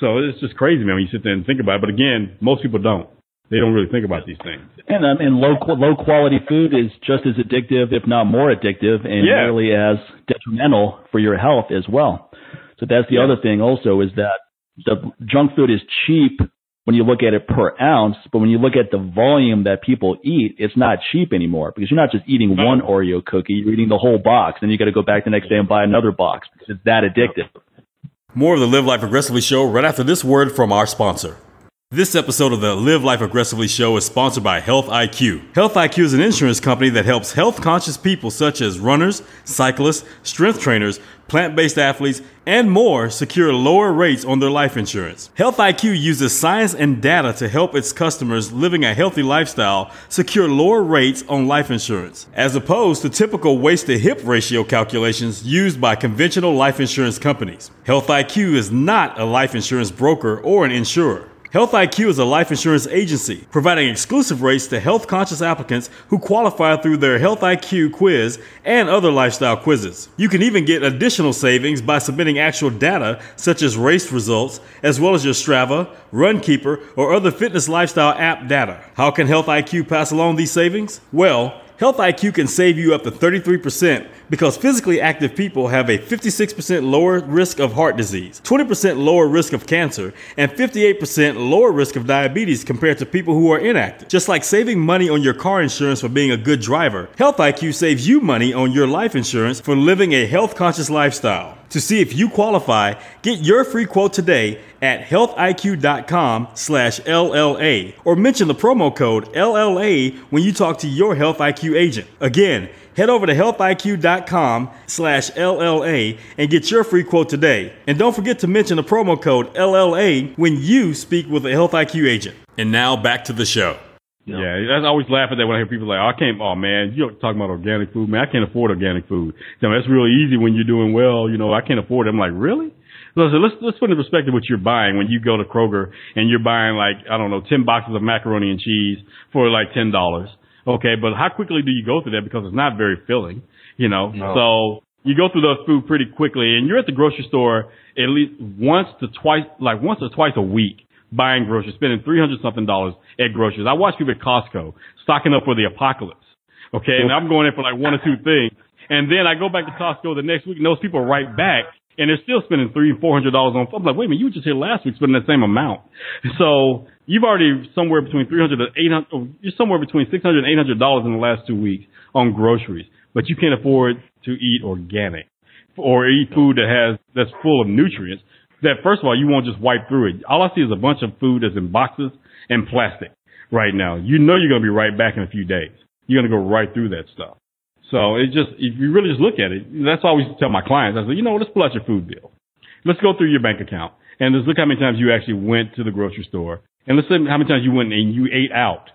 So it's just crazy, man, when you sit there and think about it. But again, most people don't. They don't really think about these things. And um, and low low quality food is just as addictive, if not more addictive, and yeah. nearly as detrimental for your health as well. So that's the yeah. other thing. Also, is that the junk food is cheap when you look at it per ounce, but when you look at the volume that people eat, it's not cheap anymore because you're not just eating no. one Oreo cookie, you're eating the whole box. Then you got to go back the next day and buy another box because it's that addictive. More of the Live Life Aggressively show right after this word from our sponsor. This episode of the Live Life Aggressively show is sponsored by Health IQ. Health IQ is an insurance company that helps health conscious people such as runners, cyclists, strength trainers, plant based athletes, and more secure lower rates on their life insurance. Health IQ uses science and data to help its customers living a healthy lifestyle secure lower rates on life insurance, as opposed to typical waist to hip ratio calculations used by conventional life insurance companies. Health IQ is not a life insurance broker or an insurer. Health IQ is a life insurance agency providing exclusive rates to health conscious applicants who qualify through their Health IQ quiz and other lifestyle quizzes. You can even get additional savings by submitting actual data such as race results, as well as your Strava, Runkeeper, or other fitness lifestyle app data. How can Health IQ pass along these savings? Well, Health IQ can save you up to 33% because physically active people have a 56% lower risk of heart disease, 20% lower risk of cancer, and 58% lower risk of diabetes compared to people who are inactive. Just like saving money on your car insurance for being a good driver, Health IQ saves you money on your life insurance for living a health conscious lifestyle. To see if you qualify, get your free quote today at healthiq.com slash LLA or mention the promo code LLA when you talk to your Health IQ agent. Again, head over to healthiq.com slash LLA and get your free quote today. And don't forget to mention the promo code LLA when you speak with a Health IQ agent. And now back to the show. Yeah, that's I always laugh at that when I hear people like, oh, I can't, oh man, you're talking about organic food, man, I can't afford organic food. You know, that's really easy when you're doing well, you know, I can't afford it. I'm like, really? So said, let's, let's put in perspective what you're buying when you go to Kroger and you're buying like, I don't know, 10 boxes of macaroni and cheese for like $10. Okay, but how quickly do you go through that? Because it's not very filling, you know. No. So you go through those food pretty quickly, and you're at the grocery store at least once to twice, like once or twice a week, buying groceries, spending three hundred something dollars at groceries. I watch people at Costco stocking up for the apocalypse. Okay, and I'm going in for like one or two things, and then I go back to Costco the next week, and those people are right back and they're still spending three, four hundred dollars on. I'm like, wait a minute, you were just here last week spending that same amount. So you've already somewhere between 300 to 800, you're somewhere between 600 and 800 dollars in the last two weeks on groceries, but you can't afford to eat organic or eat food that has, that's full of nutrients that first of all, you won't just wipe through it. All I see is a bunch of food that's in boxes and plastic right now. You know you're going to be right back in a few days. You're going to go right through that stuff. So it just, if you really just look at it, that's I always tell my clients. I say, you know, let's pull out your food bill. Let's go through your bank account and let's look how many times you actually went to the grocery store and let's see how many times you went and you ate out.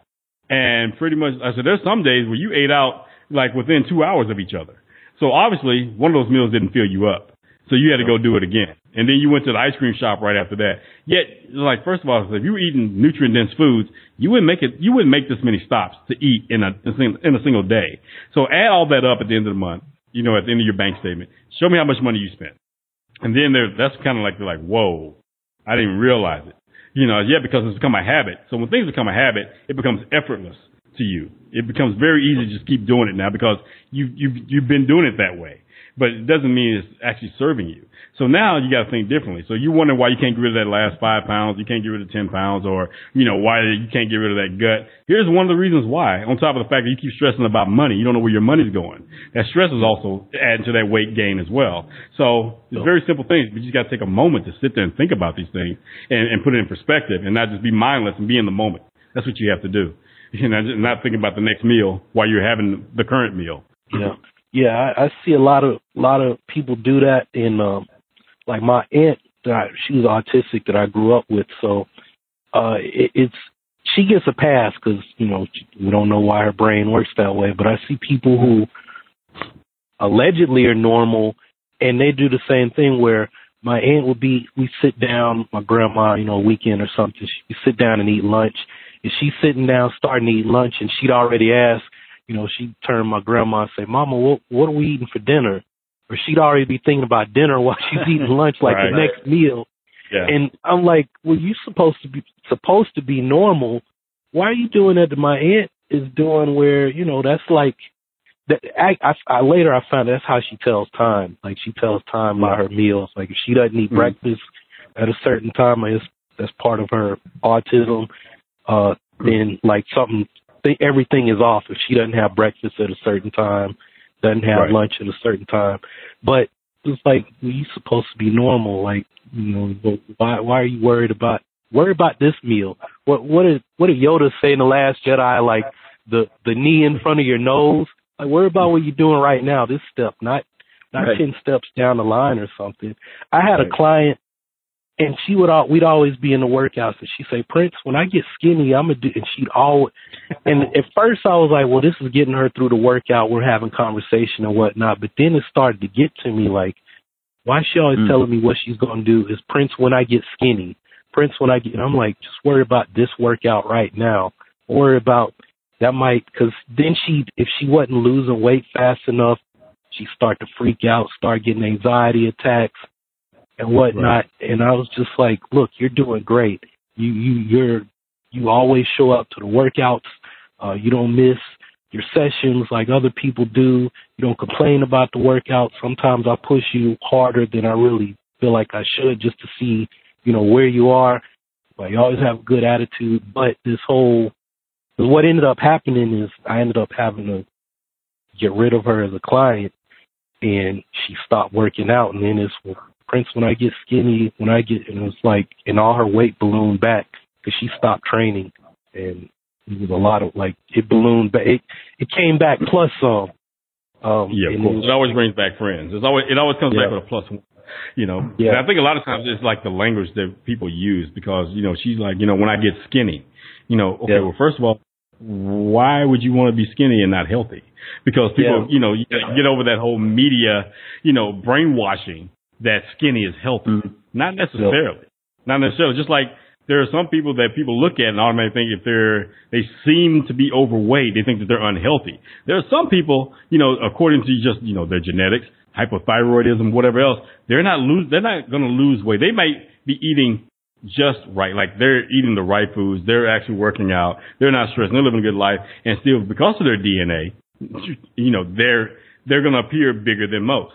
And pretty much, I said, there's some days where you ate out like within two hours of each other. So obviously one of those meals didn't fill you up. So you had to go do it again. And then you went to the ice cream shop right after that. Yet, like, first of all, if you were eating nutrient dense foods, you wouldn't make it, you wouldn't make this many stops to eat in a, in a single day. So add all that up at the end of the month, you know, at the end of your bank statement. Show me how much money you spent. And then there, that's kind of like, they're like, whoa, I didn't realize it. You know, yeah, because it's become a habit. So when things become a habit, it becomes effortless to you. It becomes very easy to just keep doing it now because you, you've, you've been doing it that way but it doesn't mean it's actually serving you. So now you got to think differently. So you wonder why you can't get rid of that last five pounds, you can't get rid of 10 pounds, or, you know, why you can't get rid of that gut. Here's one of the reasons why. On top of the fact that you keep stressing about money, you don't know where your money's going. That stress is also adding to that weight gain as well. So it's very simple things, but you just got to take a moment to sit there and think about these things and, and put it in perspective and not just be mindless and be in the moment. That's what you have to do. <laughs> You know, not thinking about the next meal while you're having the current meal. Yeah yeah, I, I see a lot of lot of people do that. In um, like my aunt, that I, she was autistic that I grew up with, so uh, it, it's she gets a pass because you know we don't know why her brain works that way. But I see people who allegedly are normal, and they do the same thing where my aunt would be we sit down, my grandma, you know, weekend or something. She sit down and eat lunch, and she's sitting down starting to eat lunch, and she'd already asked you know, she'd turn my grandma and say, Mama, what, what are we eating for dinner? Or she'd already be thinking about dinner <laughs> while she's eating <laughs> lunch, like right. the next meal. Yeah. And I'm like, well, you supposed to be supposed to be normal. Why are you doing that? To my aunt is doing where you know that's like that. I, I, I later I found that's how she tells time. Like she tells time by her meals. Like if she doesn't eat mm-hmm. breakfast at a certain time, it's that's part of her autism, uh, then like something, everything is off if she doesn't have breakfast at a certain time, doesn't have right. lunch at a certain time. But it's like you supposed to be normal. Like you know, why why are you worried about worry about this meal? What what did what did Yoda say in the Last Jedi? Like the the knee in front of your nose. Like worry about what you're doing right now. This step, not not right. ten steps down the line or something. I had right. a client and she would all we'd always be in the workouts and she'd say, Prince, when I get skinny I'm gonna do and she'd always and at first I was like, Well, this is getting her through the workout, we're having conversation and whatnot, but then it started to get to me like, why she always mm. telling me what she's gonna do is Prince when I get skinny. Prince when I get I'm like, just worry about this workout right now. Worry about that might because then she if she wasn't losing weight fast enough, she'd start to freak out, start getting anxiety attacks and whatnot. Right. And I was just like, look, you're doing great. You you you're you always show up to the workouts. Uh, you don't miss your sessions like other people do. You don't complain about the workout. Sometimes I push you harder than I really feel like I should just to see, you know, where you are. But you always have a good attitude. But this whole, what ended up happening is I ended up having to get rid of her as a client and she stopped working out. And then it's, Prince, when I get skinny, when I get, and it was like, and all her weight ballooned back because she stopped training, and it was a lot of like it ballooned back. It, it came back plus some. Um, yeah, of course. It, was, it, always brings back friends. It's always it always comes yeah. back with a plus one. You know, yeah. And I think a lot of times it's like the language that people use because you know she's like, you know, when I get skinny, you know, okay, yeah. well, first of all, why would you want to be skinny and not healthy? Because people, yeah. you know, you get over that whole media, you know, brainwashing that skinny is healthy. Mm-hmm. Not necessarily. Not necessarily. Just like there are some people that people look at and automatically think if they're they seem to be overweight, they think that they're unhealthy. There are some people, you know, according to just you know their genetics, hypothyroidism, whatever else, they're not lose they're not going to lose weight. They might be eating just right, like they're eating the right foods, they're actually working out, they're not stressed, they're living a good life, and still because of their DNA, you know, they're they're going to appear bigger than most.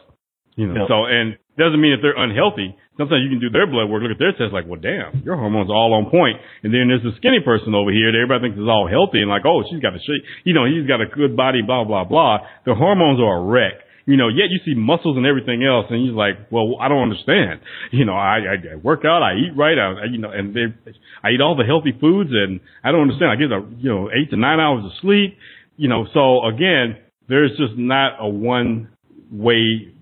You know, so and doesn't mean that they're unhealthy. Sometimes you can do their blood work, look at their test, like, well, damn, your hormones are all on point. And then there's a skinny person over here that everybody thinks is all healthy and like, oh, she's got a shape, you know, he's got a good body, blah, blah, blah. The hormones are a wreck. You know, yet you see muscles and everything else, and he's like, "Well, I don't understand. You know, I, I, I work out, I eat right, I, you know, and they, I eat all the healthy foods, and I don't understand. I get a, you know, eight to nine hours of sleep. You know, so again, there's just not a one way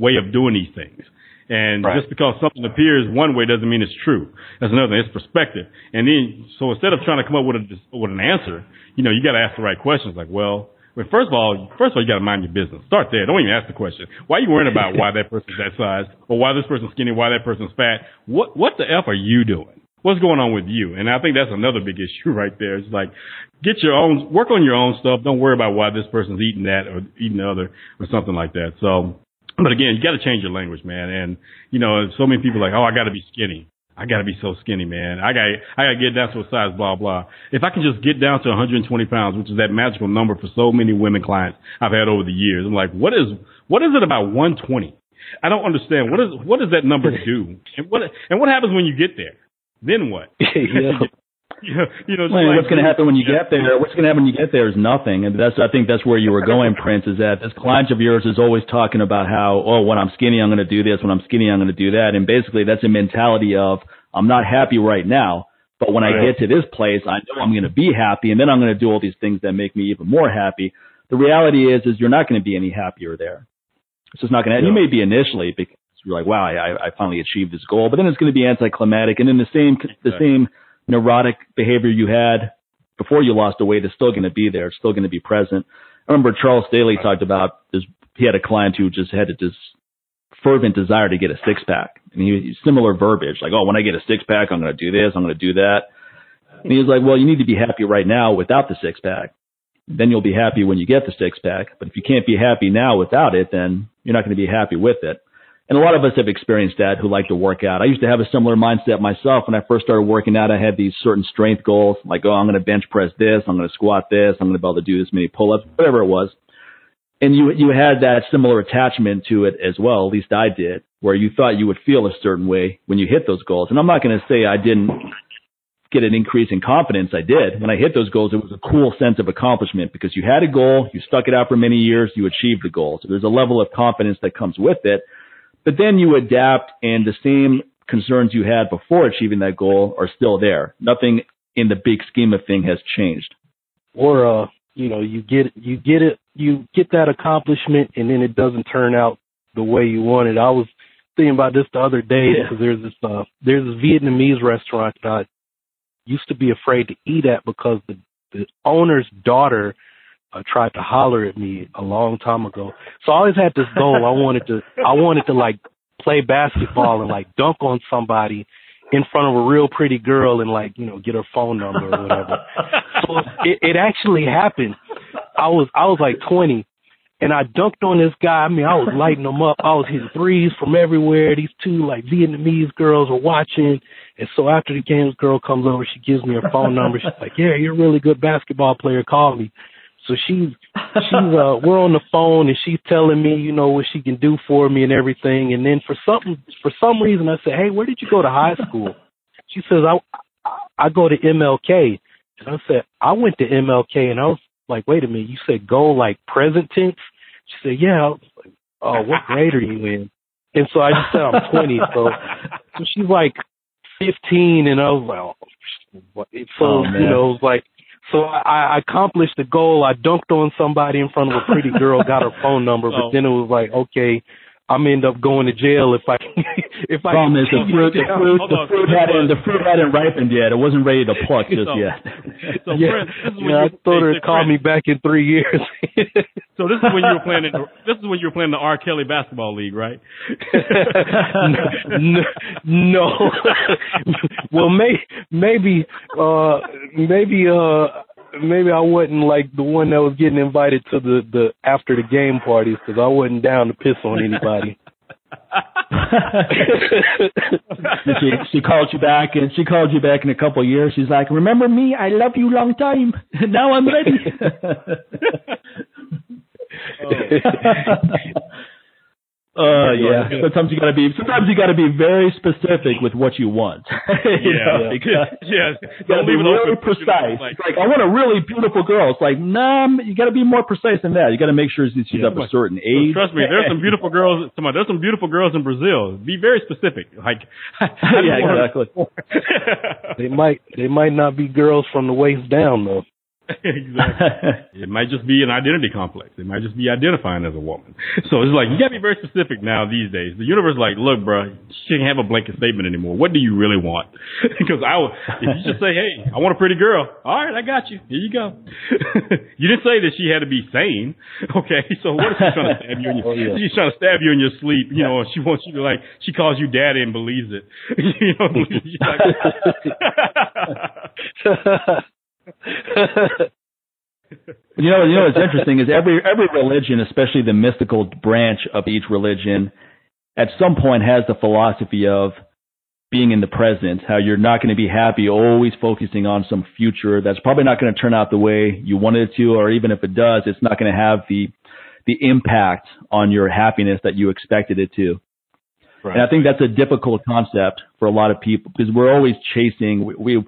way of doing these things. And right. just because something appears one way doesn't mean it's true. That's another thing. It's perspective. And then, so instead of trying to come up with a, with an answer, you know, you got to ask the right questions. Like, well, well, first of all, first of all, you got to mind your business. Start there. Don't even ask the question. Why are you worrying about why that person's that size, or why this person's skinny, why that person's fat? What what the f are you doing? What's going on with you? And I think that's another big issue <laughs> right there. It's like get your own, work on your own stuff. Don't worry about why this person's eating that or eating the other or something like that. So but again, you got to change your language, man. And you know, so many people are like, oh, I got to be skinny. I got to be so skinny, man. I got I got to get down to a size, blah blah. If I can just get down to 120 pounds, which is that magical number for so many women clients I've had over the years, I'm like, what is what is it about 120? I don't understand. What is what does that number <laughs> do? And what and what happens when you get there? Then what? <laughs> yeah. <laughs> you know, well, like, what's going to happen when you get there? What's going to happen when you get there is nothing, and that's I think that's where you were going, Prince. Is that this client of yours is always talking about how oh when I'm skinny I'm going to do this, when I'm skinny I'm going to do that, and basically that's a mentality of I'm not happy right now, but when right. I get to this place I know I'm going to be happy, and then I'm going to do all these things that make me even more happy. The reality is is you're not going to be any happier there. It's just not going to. You may be initially because you're like wow I, I finally achieved this goal, but then it's going to be anticlimactic, and then the same the same neurotic behavior you had before you lost the weight is still going to be there. It's still going to be present. I remember Charles Staley talked about this. He had a client who just had this fervent desire to get a six pack, and he similar verbiage like, "Oh, when I get a six pack, I'm going to do this. I'm going to do that." And he was like, "Well, you need to be happy right now without the six pack. Then you'll be happy when you get the six pack. But if you can't be happy now without it, then you're not going to be happy with it." And a lot of us have experienced that who like to work out. I used to have a similar mindset myself when I first started working out. I had these certain strength goals, like, oh, I'm going to bench press this, I'm going to squat this, I'm going to be able to do this many pull-ups, whatever it was. and you you had that similar attachment to it as well. At least I did, where you thought you would feel a certain way when you hit those goals. And I'm not going to say I didn't get an increase in confidence. I did. When I hit those goals, it was a cool sense of accomplishment because you had a goal, you stuck it out for many years, you achieved the goal. So there's a level of confidence that comes with it. But then you adapt and the same concerns you had before achieving that goal are still there. Nothing in the big scheme of thing has changed. Or uh, you know, you get you get it you get that accomplishment and then it doesn't turn out the way you wanted. I was thinking about this the other day because there's this uh there's this Vietnamese restaurant that I used to be afraid to eat at because the the owner's daughter uh, tried to holler at me a long time ago. So I always had this goal. I wanted to I wanted to like play basketball and like dunk on somebody in front of a real pretty girl and like you know get her phone number or whatever. so it, it actually happened. I was I was like 20, and I dunked on this guy. I mean, I was lighting him up. I was hitting threes from everywhere. These two like Vietnamese girls were watching, and so after the game, this girl comes over. She gives me her phone number. She's like, "Yeah, you're a really good basketball player. Call me." So she's she's uh we're on the phone and she's telling me, you know, what she can do for me and everything. And then for something for some reason I said, Hey, where did you go to high school? She says, I I go to MLK. And I said, I went to MLK and I was like, Wait a minute, you said go like present tense? She said, Yeah. I was like, Oh, what grade are you in? And so I just said I'm twenty, so so she's like fifteen and I was like, oh, what? so Oh, you know, it was like so I, I accomplished the goal. I dunked on somebody in front of a pretty girl, got her phone number, but <laughs> Oh. then it was like, okay, I'm end up going to jail if I <laughs> if I Problem is the fruit, the fruit, the on. fruit hadn't, the fruit hadn't ripened yet. It wasn't ready to pluck <laughs> just So- yet. <laughs> So, yeah, Prince, this is when yeah, I you, told her call me back in three years. So this is when you were playing. In, this is when you were playing the R. Kelly basketball league, right? no, no. well, may, maybe, uh, maybe, uh, maybe I wasn't like the one that was getting invited to the the after the game parties because I wasn't down to piss on anybody. <laughs> she, she called you back and she called you back in a couple of years. She's like, "Remember me? I love you long time. <laughs> now I'm ready." <laughs> Oh. Uh, yeah. Sometimes you gotta be. Sometimes you gotta be very specific with what you want. you <laughs> know, yeah, <laughs> because yeah. <laughs> you gotta be leave really open, you know, precise. like- like I want a really beautiful girl. It's like, nah, you gotta be more precise than that. You gotta make sure she's Yeah, of a but- certain Well, age. trust me, there's some beautiful girls. Come on, there's some beautiful girls in Brazil. Be very specific. Like, yeah, exactly. They might they might not be girls from the waist down though. <laughs> exactly. It might just be an identity complex. It might just be identifying as a woman. So it's like you gotta be very specific now these days. The universe is like, look, bro, she can't have a blanket statement anymore. What do you really want? <laughs> because I, would- if you just say, hey, I want a pretty girl. All right, I got you. Here you go. <laughs> you didn't say that she had to be sane. Okay, so what if she's trying to stab you in your? Oh, yeah. She's trying to stab you in your sleep. You know, she wants you to like. She calls you daddy and believes it. you know, she's like, You know, you know what's interesting is every every religion, especially the mystical branch of each religion, at some point has the philosophy of being in the present. How you're not going to be happy, always focusing on some future that's probably not going to turn out the way you wanted it to, or even if it does, it's not going to have the the impact on your happiness that you expected it to. right. And I think that's a difficult concept for a lot of people because we're always chasing. We, we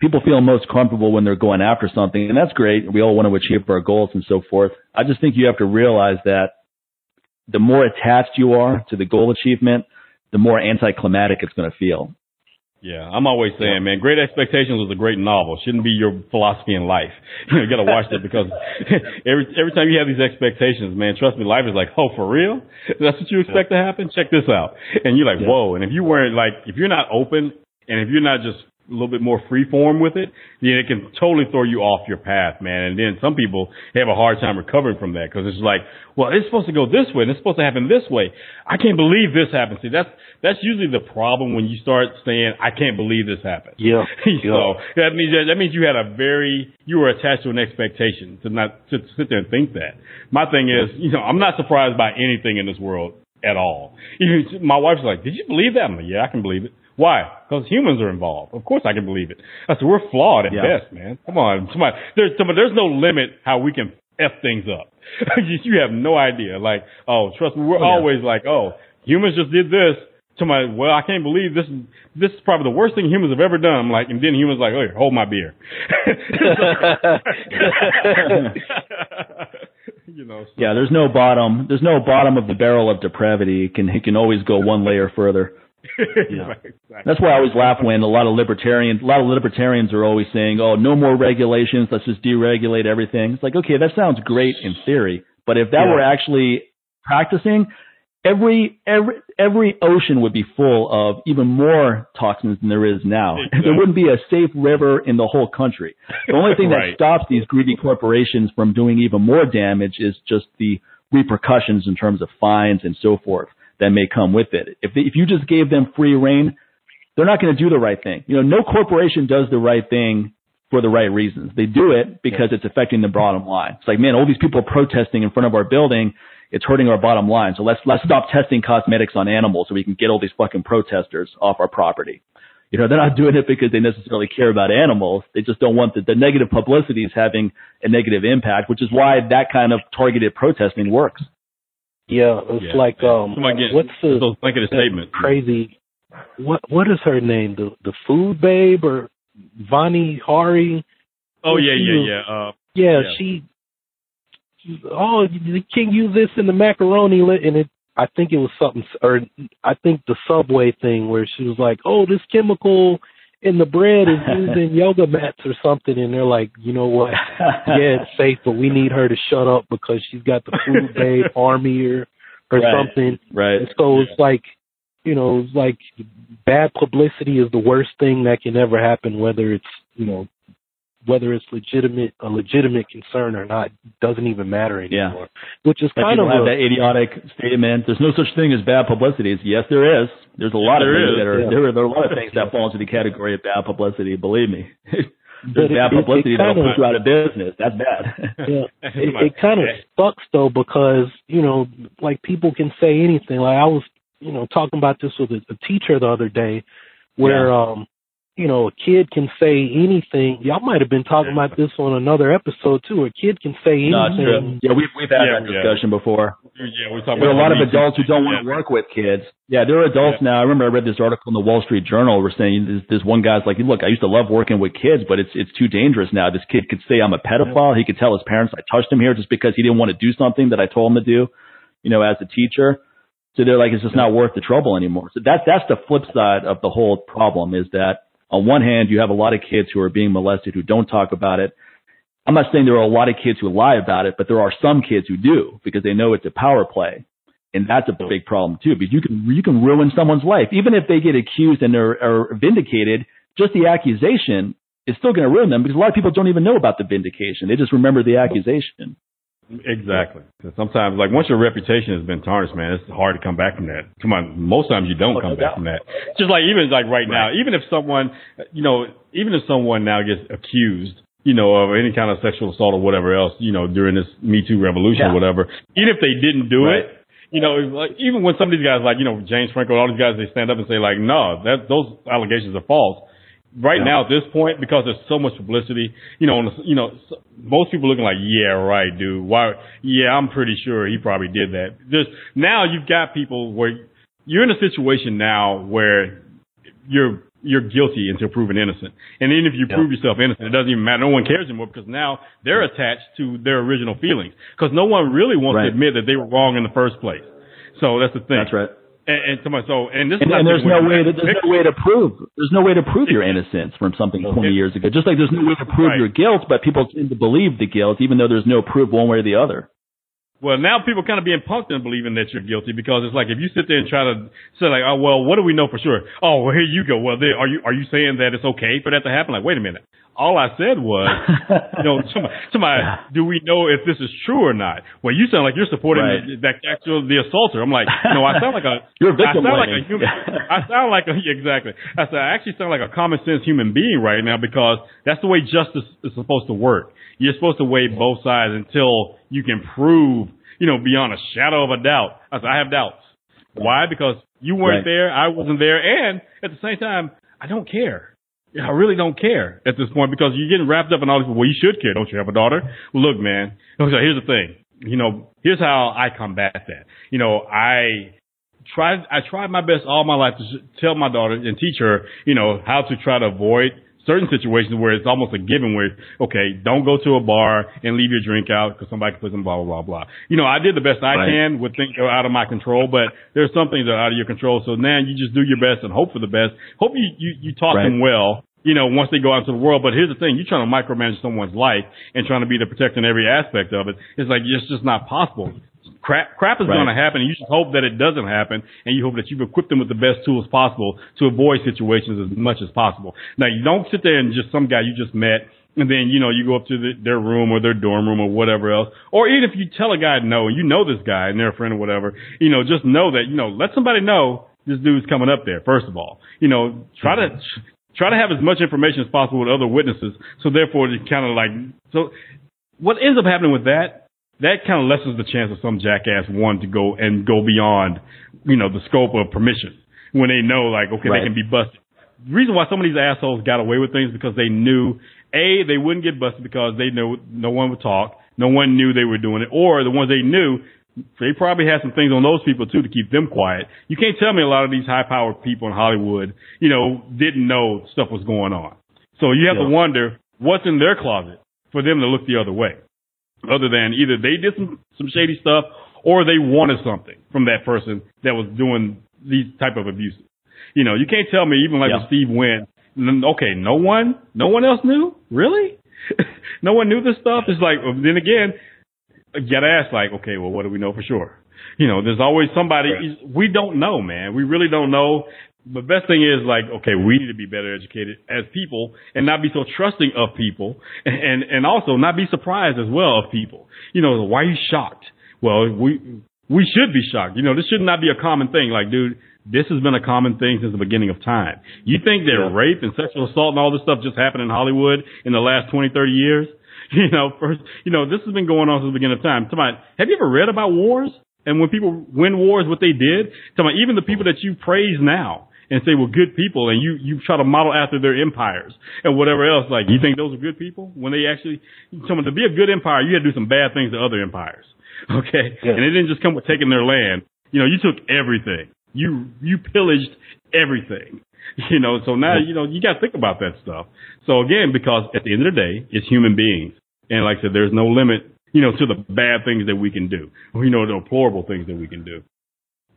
people feel most comfortable when they're going after something, and that's great. We all want to achieve our goals and so forth. I just think you have to realize that the more attached you are to the goal achievement, the more anticlimactic it's going to feel. Yeah, I'm always saying, man, Great Expectations was a great novel. Shouldn't be your philosophy in life. <laughs> You, got to watch that because <laughs> every every time you have these expectations, man, trust me, life is like, oh, for real? That's what you expect to happen? Check this out. And you're like, whoa. And if you weren't like, if you're not open, and if you're not just a little bit more free form with it, then it can totally throw you off your path, man. And then some people have a hard time recovering from that because it's like, well, it's supposed to go this way and it's supposed to happen this way. I can't believe this happened. See, that's that's usually the problem when you start saying, I can't believe this happened. Yeah. <laughs> so that means that means you had a very you were attached to an expectation to not to sit there and think that. My thing is, you know, I'm not surprised by anything in this world at all. Even <laughs> my wife's like, "Did you believe that?" I'm like, "Yeah, I can believe it." Why? Because humans are involved. Of course, I can believe it. I said, "We're flawed at Yeah. best, man. Come on, come on. There's come on, there's no limit how we can f things up. <laughs> you have no idea. Like, oh, trust me, we're Oh, yeah. always like, oh, humans just did this. To my, well, I can't believe this. This is probably the worst thing humans have ever done. I'm like, and then humans like, oh, here, hold my beer. <laughs> you know. So, Yeah, there's no bottom. There's no bottom of the barrel of depravity. It can it can always go one layer further. <laughs> Right, exactly. That's why I always laugh when a lot of libertarians, a lot of libertarians are always saying, "Oh, no more regulations. Let's just deregulate everything." It's like, okay, that sounds great in theory, but if that Yeah. were actually practicing, every every every ocean would be full of even more toxins than there is now. Exactly. <laughs> There wouldn't be a safe river in the whole country. The only thing <laughs> Right. that stops these greedy corporations from doing even more damage is just the repercussions in terms of fines and so forth that may come with it. If if you just gave them free rein, they're not going to do the right thing. You know, no corporation does the right thing for the right reasons. They do it because it's affecting the bottom line. It's like, man, all these people are protesting in front of our building. It's hurting our bottom line. So let's let's stop testing cosmetics on animals so we can get all these fucking protesters off our property. You know, they're not doing it because they necessarily care about animals. They just don't want the, the negative publicity is having a negative impact, which is why that kind of targeted protesting works. Yeah, it's Yeah. like um, Somebody what's the blanketed that statements. crazy? What what is her name? The the food babe or Vani Hari? Oh yeah, yeah, was- yeah. Uh, Yeah, Yeah. she. Oh, you can't use this in the macaroni, and it. I think it was something, or I think the Subway thing where she was like, "Oh, this chemical in the bread is <laughs> using yoga mats or something," and they're like, "You know what? yeah, it's safe, but we need her to shut up because she's got the food <laughs> babe army or or Right. something." right. And so it's like, you know, it's like bad publicity is the worst thing that can ever happen, whether it's, you know, whether it's legitimate, a legitimate concern or not, doesn't even matter anymore. Yeah. anymore. Which is Like kind of people have a, that idiotic statement. There's no such thing as bad publicity. It's, yes, there is. There's a lot of things is, that are yeah. there, are there are a lot of things that <laughs> fall into the category of bad publicity. Believe me, <laughs> But there's it- bad it- it publicity that'll kinda- put you out of business. That's bad. <laughs> yeah, it, it kind of sucks though because you know, like people can say anything. Like I was, you know, talking about this with a, a teacher the other day, where um, you know, a kid can say anything. Y'all might have been talking about this on another episode too. A kid can say no, it's anything. true. Yeah, we've we've had Yeah, that yeah. discussion before. Yeah, we're talking There are a lot of the Me adults who don't want to work with kids. Yeah, there are adults now. I remember I read this article in the Wall Street Journal. We're saying this, this one guy's like, look, I used to love working with kids, but it's it's too dangerous now. This kid could say I'm a pedophile. He could tell his parents I touched him here just because he didn't want to do something that I told him to do. You know, as a teacher. So they're like, it's just not worth the trouble anymore. So that that's the flip side of the whole problem is that on one hand you have a lot of kids who are being molested who don't talk about it. I'm not saying there are a lot of kids who lie about it, but there are some kids who do because they know it's a power play. And that's a big problem too, because you can, you can ruin someone's life. Even if they get accused and are, are vindicated, just the accusation is still going to ruin them because a lot of people don't even know about the vindication. They just remember the accusation. Exactly. Sometimes, like once your reputation has been tarnished, man, it's hard to come back from that. Come on, most times you don't come back from that. Just like even like right, now, even if someone, you know, even if someone now gets accused, you know, of any kind of sexual assault or whatever else, you know, during this Me Too revolution Yeah. or whatever, even if they didn't do Right. it, you know, like even when some of these guys, like you know, James Franco, all these guys, they stand up and say like, no, that those allegations are false. Right Yeah. now, at this point, because there's so much publicity, you know, you know, most people looking like, yeah, right, dude. Why? Yeah, I'm pretty sure he probably did that. Just now, you've got people where you're in a situation now where you're you're guilty until proven innocent, and even if you Yeah. prove yourself innocent, it doesn't even matter. No one cares anymore because now they're attached to their original feelings because no one really wants Right. to admit that they were wrong in the first place. So that's the thing. That's right. And, and somebody, so and this And, is and there's no way that there's no way to prove there's no way to prove your innocence from something 20 years ago. Just like there's no way to prove Right. your guilt, but people tend to believe the guilt even though there's no proof one way or the other. Well, now people kind of being punked into believing that you're guilty because it's like if you sit there and try to say like, oh well, what do we know for sure? Oh, well, here you go. Well, there, are you are you saying that it's okay for that to happen? Like, wait a minute. All I said was, <laughs> you know, somebody, somebody, do we know if this is true or not? Well, you sound like you're supporting Right. the, that actual the assaulter. I'm like, no, I sound like a <laughs> You're I victim I sound like a human. I sound like a <laughs> exactly. I said I actually sound like a common sense human being right now because that's the way justice is supposed to work. You're supposed to weigh both sides until you can prove, you know, beyond a shadow of a doubt. I said I have doubts. Why? Because you weren't Right. there, I wasn't there, and at the same time, I don't care. I really don't care at this point because you're getting wrapped up in all this. Well, you should care. Don't you have a daughter? Look, man. So here's the thing. You know, here's how I combat that. You know, I tried, I tried my best all my life to tell my daughter and teach her, you know, how to try to avoid certain situations where it's almost a given where, okay, don't go to a bar and leave your drink out because somebody can put some blah, blah, blah, blah. You know, I did the best I right. can with things that are out of my control, but there's some things that are out of your control. So now you just do your best and hope for the best. Hope you, you, you taught right. them well you know, once they go out into the world. But here's the thing, you're trying to micromanage someone's life and trying to be the protector in every aspect of it. It's like, it's just not possible. Crap, crap is right. going to happen and you just hope that it doesn't happen and you hope that you've equipped them with the best tools possible to avoid situations as much as possible. Now, you don't sit there and just some guy you just met and then you know you go up to the, their room or their dorm room or whatever else, or even if you tell a guy no and you know this guy and they're a friend or whatever, you know, just know that you know let somebody know this dude's coming up there. First of all, you know, try to mm-hmm. Try to have as much information as possible with other witnesses. So therefore, it kind of like so. What ends up happening with that? That kind of lessens the chance of some jackass wanting to go and go beyond, you know, the scope of permission when they know like okay right. they can be busted. The reason why some of these assholes got away with things because they knew a they wouldn't get busted because they know no one would talk, no one knew they were doing it, or the ones they knew they probably had some things on those people too to keep them quiet. You can't tell me a lot of these high powered people in Hollywood, you know, didn't know stuff was going on. So you have yeah. to wonder what's in their closet for them to look the other way. Other than either they did some, some shady stuff or they wanted something from that person that was doing these type of abuses. You know, you can't tell me even like yeah. Steve Wynn, okay, no one, no one else knew? Really? <laughs> no one knew this stuff? It's like, then again, get asked like, okay, well, what do we know for sure? You know, there's always somebody, right. we don't know, man. We really don't know. The best thing is like, okay, we need to be better educated as people and not be so trusting of people and, and also not be surprised as well of people. You know, why are you shocked? Well, we, we should be shocked. You know, this should not be a common thing. Like, dude, this has been a common thing since the beginning of time. You think that yeah. rape and sexual assault and all this stuff just happened in Hollywood in the last 20, 30 years? <laughs> You know, first, you know, this has been going on since the beginning of time. About, have you ever read about wars? And when people win wars, what they did? About even the people that you praise now and say were good people and you, you try to model after their empires and whatever else, like, you think those are good people? When they actually, someone to be a good empire, you had to do some bad things to other empires. <laughs> Okay? Yeah. And it didn't just come with taking their land. You know, you took everything. You, you pillaged everything. <laughs> You know, so now, you know, you got to think about that stuff. So again, because at the end of the day, it's human beings. And like I said, there's no limit, you know, to the bad things that we can do, or, you know, the deplorable things that we can do.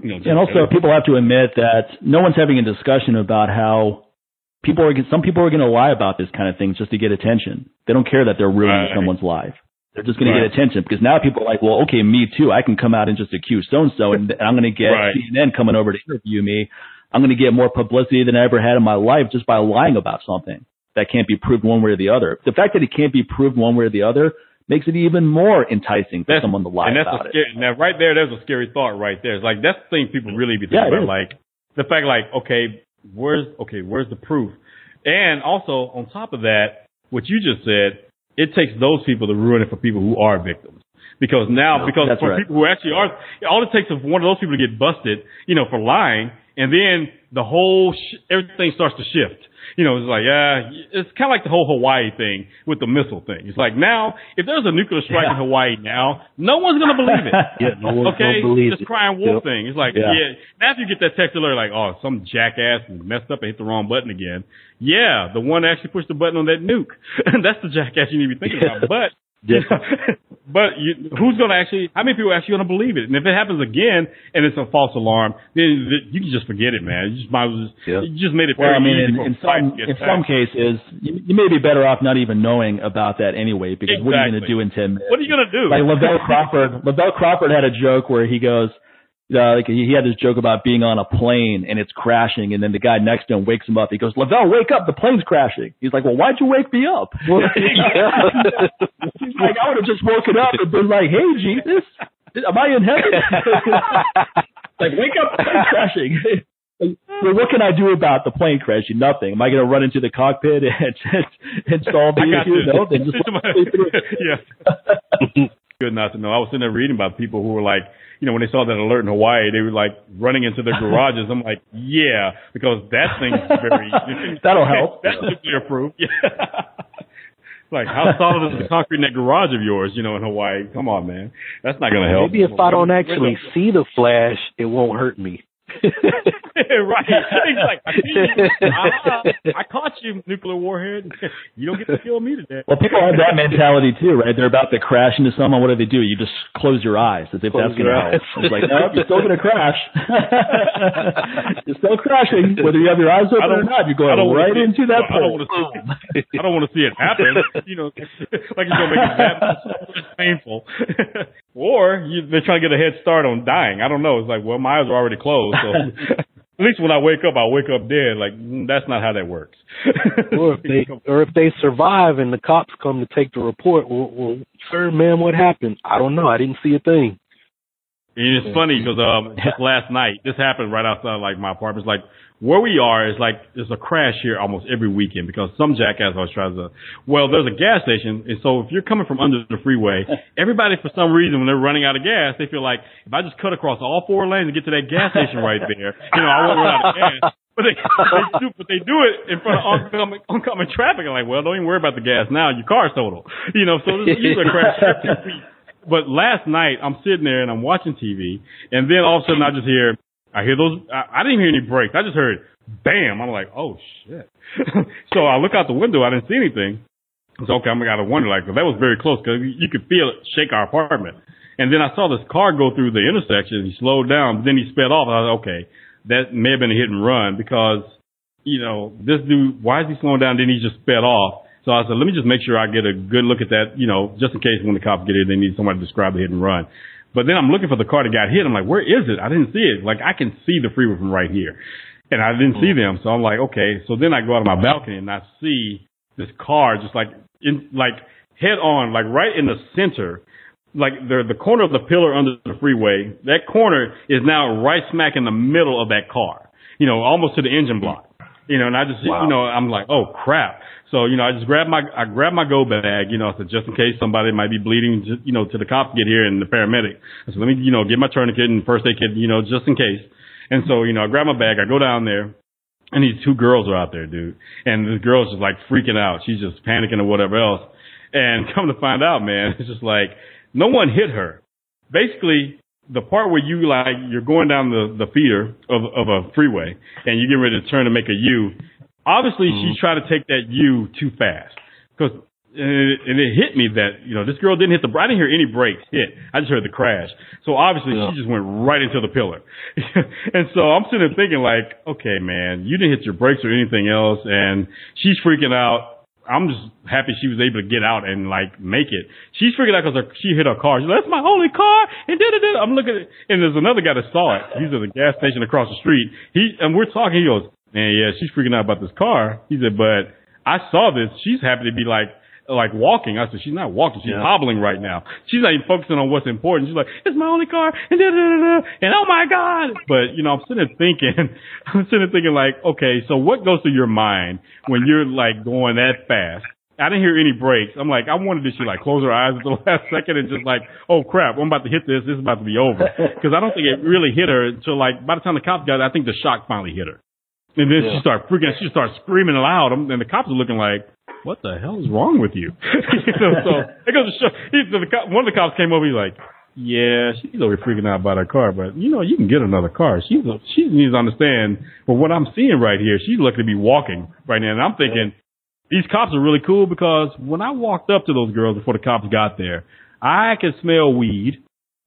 You know, and also people have to admit that no one's having a discussion about how people are, some people are going to lie about this kind of thing just to get attention. They don't care that they're ruining right. someone's life. They're just going right. to get attention because now people are like, well, okay, me too. I can come out and just accuse so and so, and I'm going to get right. CNN coming over to interview me. I'm going to get more publicity than I ever had in my life just by lying about something that can't be proved one way or the other. The fact that it can't be proved one way or the other makes it even more enticing for that's, someone to lie and that's about a scary, it. Now, right there, there's a scary thought right there. It's like that's the thing people really be thinking yeah, about. Like the fact, like, okay, where's okay, where's the proof? And also on top of that, what you just said, it takes those people to ruin it for people who are victims. Because now, no, because for right. people who actually are, all it takes is one of those people to get busted, you know, for lying, and then the whole sh- everything starts to shift. You know, it's like, yeah, it's kind of like the whole Hawaii thing with the missile thing. It's like now, if there's a nuclear strike yeah. in Hawaii now, no one's gonna believe it. <laughs> yeah, no one's okay, gonna believe this crying wolf yep. thing. It's like, yeah. yeah. Now if you get that text alert, like, oh, some jackass messed up and hit the wrong button again. Yeah, the one that actually pushed the button on that nuke. <laughs> That's the jackass you need to be thinking about. <laughs> But yeah. <laughs> but you, who's going to actually? How many people are actually going to believe it? And if it happens again and it's a false alarm, then you can just forget it, man. You just might just, yeah. you just made it well, I mean, in, in some in some cases, you, you, may be better off not even knowing about that anyway. Because exactly. what are you going to do in ten minutes? What are you going to do? Like Lavell Crawford. Lavell Crawford had a joke where he goes uh, like he had this joke about being on a plane and it's crashing, and then the guy next to him wakes him up. He goes, "Lavell, wake up! The plane's crashing." He's like, "Well, why'd you wake me up?" <laughs> He's like, "I would have just woken up and been like, hey, Jesus, am I in heaven?" <laughs> like, wake up! The plane's crashing. <laughs> well, what can I do about the plane crashing? Nothing. Am I going to run into the cockpit and, and, solve the issue? No, then just yeah. good not to know. I was sitting there reading about people who were like, you know, when they saw that alert in Hawaii, they were like running into their <laughs> garages. I'm like, yeah, because that thing's very. <laughs> That'll help. <laughs> That's nuclear proof. Yeah. like how solid is the concrete in that garage of yours? You know, in Hawaii. Come on, man. That's not going to help. Maybe if I don't actually see the flash, it won't hurt me. <laughs> right. He's like, I, <laughs> uh, I caught you, nuclear warhead. You don't get to kill me today. Well, people have that mentality too, right? They're about to crash into someone. What do they do? You just close your eyes as if close that's going to help. It's like, no, you're still going to crash. <laughs> you're still crashing, whether you have your eyes open or don't- You're going right see it. into that I don't wanna see I don't want to see it happen. You know, like it's gonna make it that it's painful. or you, they're trying to get a head start on dying. I don't know. It's like, well, my eyes are already closed, so at least when I wake up, I wake up dead. Like that's not how that works. <laughs> or if they or if they survive and the cops come to take the report, well, well sir, ma'am, what happened? I don't know. I didn't see a thing. And it's funny because um, just <laughs> last night, this happened right outside like my apartment. It's like where we are is like there's a crash here almost every weekend because some jackass always tries to. Well, there's a gas station, and so if you're coming from under the freeway, <laughs> everybody for some reason when they're running out of gas, they feel like if I just cut across all four lanes and get to that gas station right there, you know, I won't run out of gas. <laughs> But they, they do, but they do it in front of oncoming, oncoming traffic. I'm like, well, don't even worry about the gas now. Your car's total. You know, so this is usually a crash every week. <laughs> But last night I'm sitting there and I'm watching TV, and then all of a sudden I just hear, I hear those. I, I didn't hear any brakes. I just heard, bam. I'm like, oh shit. <laughs> so I look out the window. I didn't see anything. So okay, I'm gotta wonder like that was very close because you could feel it shake our apartment. And then I saw this car go through the intersection. He slowed down, but then he sped off. I was like, okay. That may have been a hit and run because you know this dude. Why is he slowing down? Then he just sped off. So I said, let me just make sure I get a good look at that, you know, just in case when the cops get here, they need somebody to describe the hit and run. But then I'm looking for the car that got hit. I'm like, where is it? I didn't see it. Like I can see the freeway from right here. And I didn't see hmm. them. So I'm like, okay. So then I go out of my balcony and I see this car just like in, like head on, like right in the center, like the, the corner of the pillar under the freeway. That corner is now right smack in the middle of that car, you know, almost to the engine block, you know, and I just, Wow. you know, I'm like, oh crap. So, you know, I just grabbed my, I grabbed my go bag, you know, I said, just in case somebody might be bleeding, just, you know, to the cops get here and the paramedic. I said, let me, you know, get my tourniquet and first aid kit, you know, just in case. And so, you know, I grab my bag, I go down there, and these two girls are out there, dude. And the girl's just like freaking out. She's just panicking or whatever else. And <laughs> come to find out, man, it's just like no one hit her. Basically, the part where you like you're going down the the feeder of of a freeway and you get ready to turn to make a U. Obviously, she mm-hmm. tried to take that U too fast because. And it, and it hit me that you know this girl didn't hit the. I didn't hear any brakes hit. I just heard the crash. So obviously Yeah. she just went right into the pillar. <laughs> and so I'm sitting there thinking like, okay, man, you didn't hit your brakes or anything else, and she's freaking out. I'm just happy she was able to get out and like make it. She's freaking out because she hit her car. She's like, "That's my only car!" And. I'm looking at, and there's another guy that saw it. He's at the gas station across the street. He and we're talking. He goes, "Man, yeah, she's freaking out about this car." He said, "But I saw this. She's happy to be like." Like walking, I said she's not walking. She's Yeah. hobbling right now. She's not even focusing on what's important. She's like, "It's my only car," and da da da da, and oh my god! But you know, I'm sitting there thinking, <laughs> I'm sitting thinking like, okay, so what goes through your mind when you're like going that fast? I didn't hear any brakes. I'm like, I wanted to she like close her eyes at the <laughs> last second and just like, oh crap, I'm about to hit this. This is about to be over. <laughs> Because I don't think it really hit her until like by the time the cops got, there, I think the shock finally hit her. And then she Yeah. started freaking. She started screaming loud, and the cops are looking like, "What the hell is wrong with you?" <laughs> you know, so it goes to show. He, the, cop- one of the cops came over. He's like, "Yeah, she's over freaking out about her car, but you know, you can get another car. She's a, she needs to understand. But what I'm seeing right here, she's lucky to be walking right now, and I'm thinking." These cops are really cool because when I walked up to those girls before the cops got there, I could smell weed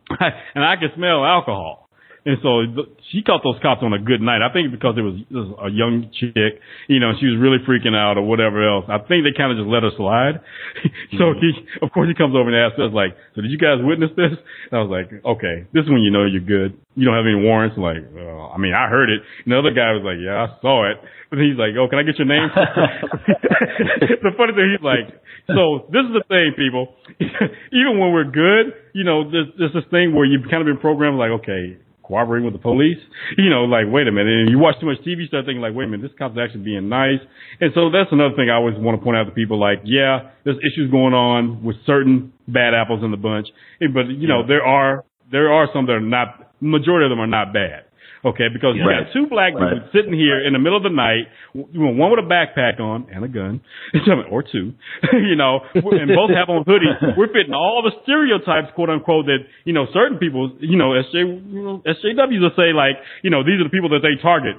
<laughs> and I could smell alcohol. And so she caught those cops on a good night. I think because it was, it was a young chick, you know, she was really freaking out or whatever else. I think they kind of just let her slide. <laughs> so he, of course, he comes over and asks us like, "So did you guys witness this?" And I was like, "Okay, this is when you know you're good. You don't have any warrants." Like, uh, I mean, I heard it. And the other guy was like, "Yeah, I saw it." But he's like, "Oh, can I get your name?" <laughs> the funny thing, he's like, "So this is the thing, people. <laughs> Even when we're good, you know, there's, there's this thing where you've kind of been programmed like, okay." Cooperating with the police. You know, like, wait a minute. And you watch too much TV, start thinking like, wait a minute, this cop's actually being nice. And so that's another thing I always want to point out to people like, yeah, there's issues going on with certain bad apples in the bunch. But, you know, there are, there are some that are not, majority of them are not bad. Okay, because you Right. got two black dudes Right. sitting here in the middle of the night, one with a backpack on and a gun, <laughs> or two, <laughs> you know, and both have on hoodies. <laughs> We're fitting all the stereotypes, quote unquote, that you know certain people, you know, SJ, you know, SJWs will say like, you know, these are the people that they target.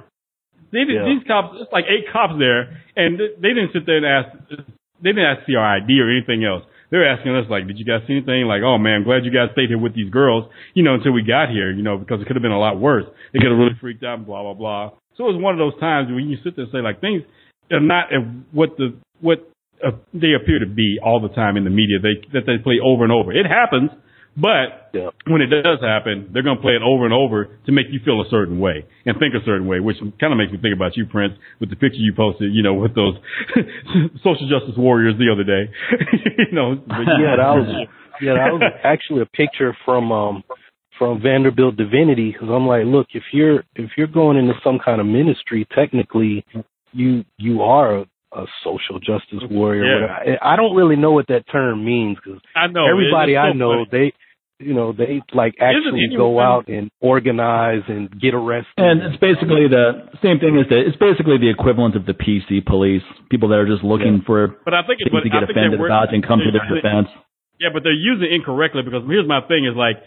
They Yeah. These cops, it's like eight cops there, and they didn't sit there and ask. They didn't ask see our ID or anything else. They were asking us like, "Did you guys see anything?" Like, "Oh man, glad you guys stayed here with these girls." You know, until we got here, you know, because it could have been a lot worse. They could have really freaked out and blah blah blah. So it was one of those times when you sit there and say like things are not what the what uh, they appear to be all the time in the media. They that they play over and over. It happens, but Yeah. when it does happen, they're going to play it over and over to make you feel a certain way and think a certain way, which kind of makes me think about you, Prince, with the picture you posted, you know, with those <laughs> social justice warriors the other day. <laughs> you know, but yeah, that was yeah, that was actually a picture from um from Vanderbilt Divinity because I'm like, look, if you're if you're going into some kind of ministry, technically, you you are a, a social justice warrior. Yeah. I, I don't really know what that term means because I know everybody I know funny. they you know they like actually go out and organize and get arrested. And it's basically the same thing as the it's basically the equivalent of the PC police, people that are just looking for But I think it's things but to get think offended they're about and come to their <laughs> defense. Yeah, but they're using it incorrectly because here's my thing is like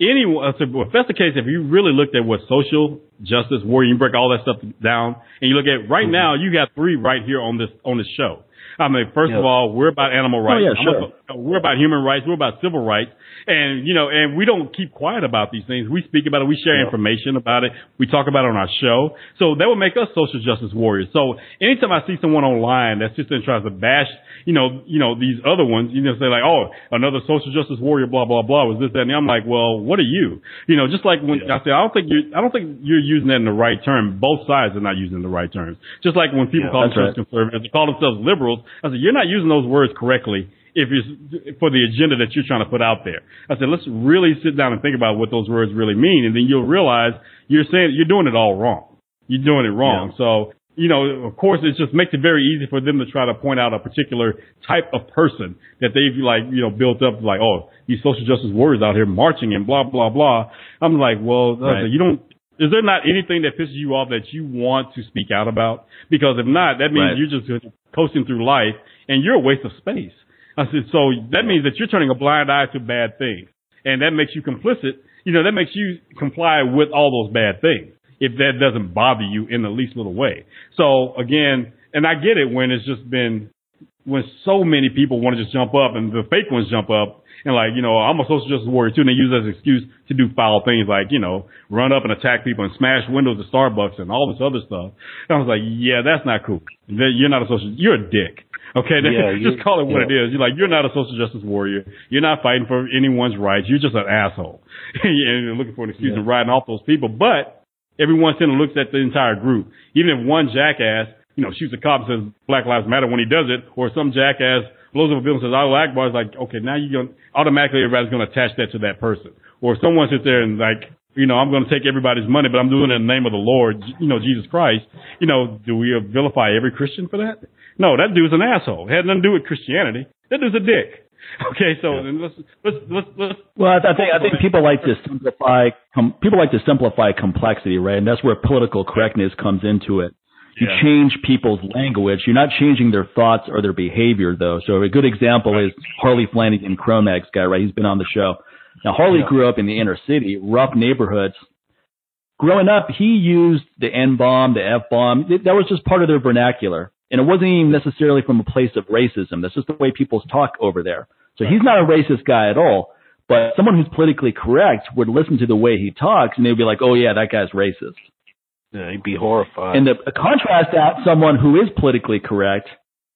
anyone. So if that's the case, if you really looked at what social justice warrior, you break all that stuff down, and you look at right Mm-hmm. now, you got three right here on this on this show. I mean, first of all, we're about animal oh, rights. Oh, yeah, sure. a- we're about human rights. We're about civil rights, and you know, and we don't keep quiet about these things. We speak about it. We share Yeah. information about it. We talk about it on our show. So that would make us social justice warriors. So anytime I see someone online that's just and tries to bash, you know, you know these other ones, you know, say like, oh, another social justice warrior, blah blah blah, was this that, and I'm like, well, what are you? You know, just like when I say, I don't think you're, I don't think you're using that in the right term. Both sides are not using the right terms. Just like when people Yeah, call themselves conservatives, they call themselves liberals. I said, you're not using those words correctly if it's for the agenda that you're trying to put out there. I said, let's really sit down and think about what those words really mean, and then you'll realize you're saying you're doing it all wrong. You're doing it wrong. So, you know, of course, it just makes it very easy for them to try to point out a particular type of person that they've like, you know, built up like, oh, these social justice warriors out here marching and blah blah blah. I'm like, well, uh, Right. you don't. Is there not anything that pisses you off that you want to speak out about? Because if not, that means Right. you're just coasting through life and you're a waste of space. I said, so that means that you're turning a blind eye to bad things. And that makes you complicit. You know, that makes you comply with all those bad things if that doesn't bother you in the least little way. So again, and I get it when it's just been, when so many people want to just jump up and the fake ones jump up and like, you know, I'm a social justice warrior too, and they use that as an excuse to do foul things like, you know, run up and attack people and smash windows at Starbucks and all this other stuff. And I was like, yeah, that's not cool. You're not a social, you're a dick. Okay, <laughs> Yeah, just call it what yeah. it is. You're like, you're not a social justice warrior. You're not fighting for anyone's rights. You're just an asshole. <laughs> and you're looking for an excuse Yeah. and riding off those people. But every once in a while looks at the entire group. Even if one jackass, you know, shoots a cop and says Black Lives Matter when he does it, or some jackass blows up a building and says Allah Akbar, it's like, okay, now you're to, automatically everybody's to attach that to that person. Or someone sits there and like, you know, I'm to take everybody's money, but I'm doing it in the name of the Lord, you know, Jesus Christ. You know, do we vilify every Christian for that? No, that dude's an asshole. It had nothing to do with Christianity. That dude's a dick. <laughs> Okay, so then let's let's let's let's Well, I I think I think people like to simplify. Com, people like to simplify complexity, right? And that's where political correctness comes into it. You Yeah. change people's language. You're not changing their thoughts or their behavior, though. So a good example is Harley Flanagan, Cro-Mags guy, right? He's been on the show. Now Harley Yeah. grew up in the inner city, rough neighborhoods. Growing up, he used the N bomb, the F bomb. That was just part of their vernacular. And it wasn't even necessarily from a place of racism. That's just the way people talk over there. So he's not a racist guy at all. But someone who's politically correct would listen to the way he talks and they'd be like, oh yeah, that guy's racist. Yeah, he'd be horrified. And the contrast that someone who is politically correct,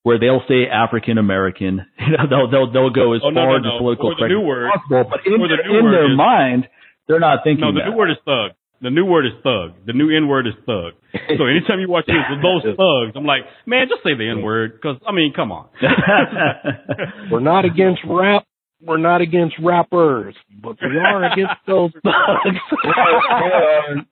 where they'll say African American, <laughs> you know, they'll they'll they'll go as Oh, no, far no, as political Or correct as possible. But in, the their, in their is- mind, they're not thinking No, the that. new word is thug. The new word is thug. The new N word is thug. So anytime you watch this with those <laughs> thugs, I'm like, man, just say the N word, because I mean, come on. <laughs> We're not against rap, we're not against rappers, but we are against those <laughs> thugs. Um,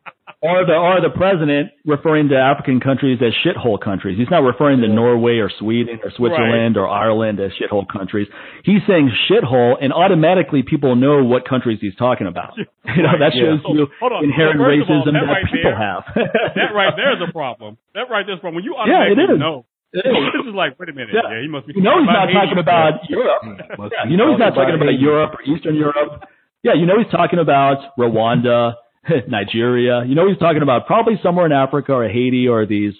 or, or the or the president referring to African countries as shithole countries. He's not referring to Norway or Sweden or Switzerland or Ireland as shithole countries. He's saying shithole, and automatically people know what countries he's talking about. <laughs> You know that shows So, you hold on. inherent So first of all, racism that that, right people there- have. that <laughs> right there is a problem. That right there's a problem. When you Yeah, it automatically is. know. It is. this is like, wait a minute. Yeah. Yeah, he must be You know he's not talking about Europe. Must Yeah, be you know he's not talking talking about about Europe or Eastern Europe. Yeah, you know he's talking about Rwanda, <laughs> Nigeria. You know he's talking about probably somewhere in Africa or Haiti or these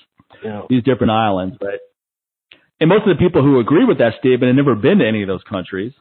Yeah. these different islands, right? And most of the people who agree with that statement have never been to any of those countries.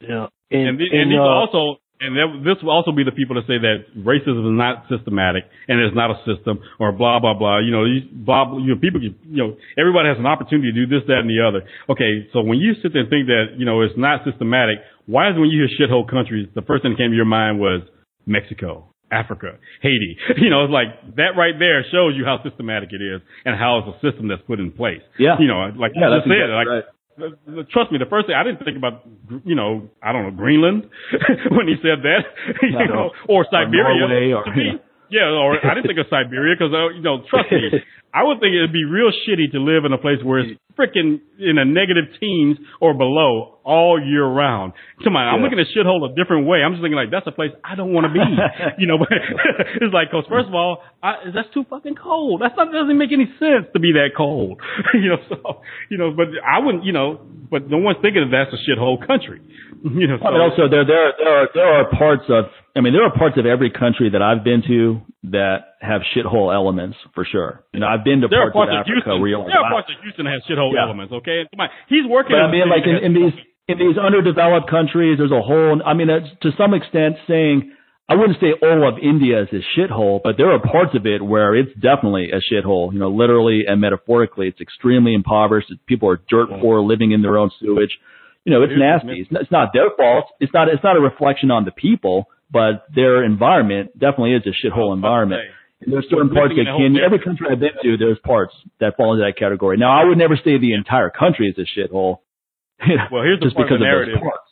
Yeah. And, And, and and, these uh, also, and that, this will also be the people that say that racism is not systematic and it's not a system or blah blah blah. You know, these blah. blah- You know, people. You know, everybody has an opportunity to do this, that, and the other. Okay, so when you sit there and think that you know it's not systematic, why is it when you hear shithole countries, the first thing that came to your mind was Mexico, Africa, Haiti? <laughs> You know, it's like that right there shows you how systematic it is and how it's a system that's put in place. Yeah. You know, like Yeah, you said, exactly like right. Trust me, the first thing I didn't think about, you know, I don't know, Greenland <laughs> when he said that, <laughs> you No. know, or Siberia. Norway or- me, yeah, or I didn't think of Siberia because, uh, you know, trust me, I would think it'd be real shitty to live in a place where it's freaking in a negative teens or below all year round. Come on, I'm looking at shithole a different way. I'm just thinking like that's a place I don't want to be. <laughs> you know, but <laughs> it's like, cause first of all, I, that's too fucking cold. That's not that doesn't make any sense to be that cold. <laughs> you know, so you know, but I wouldn't, you know, but no one's thinking that that's a shithole country. You know, so, I mean, also there there there are there are parts of I mean there are parts of every country that I've been to that have shithole elements for sure. You know, I've been to there parts, parts of of Africa Houston. where you're like, there are wow. parts of Houston that have shithole Yeah. elements. Okay, Come on, he's working. But I mean, like in, in these in these underdeveloped countries, there's a whole. I mean, it's, to some extent, saying I wouldn't say all of India is a shithole, but there are parts of it where it's definitely a shithole. You know, literally and metaphorically, it's extremely impoverished. People are dirt poor, living in their own sewage. You know, it's nasty. It's not, it's not their fault. It's not. It's not a reflection on the people, but their environment definitely is a shithole oh, environment. There's certain parts that can. Every country I've been to, there's parts that fall into that category. Now, I would never say the entire country is a shithole. <laughs> Well, here's the part of the of narrative. parts.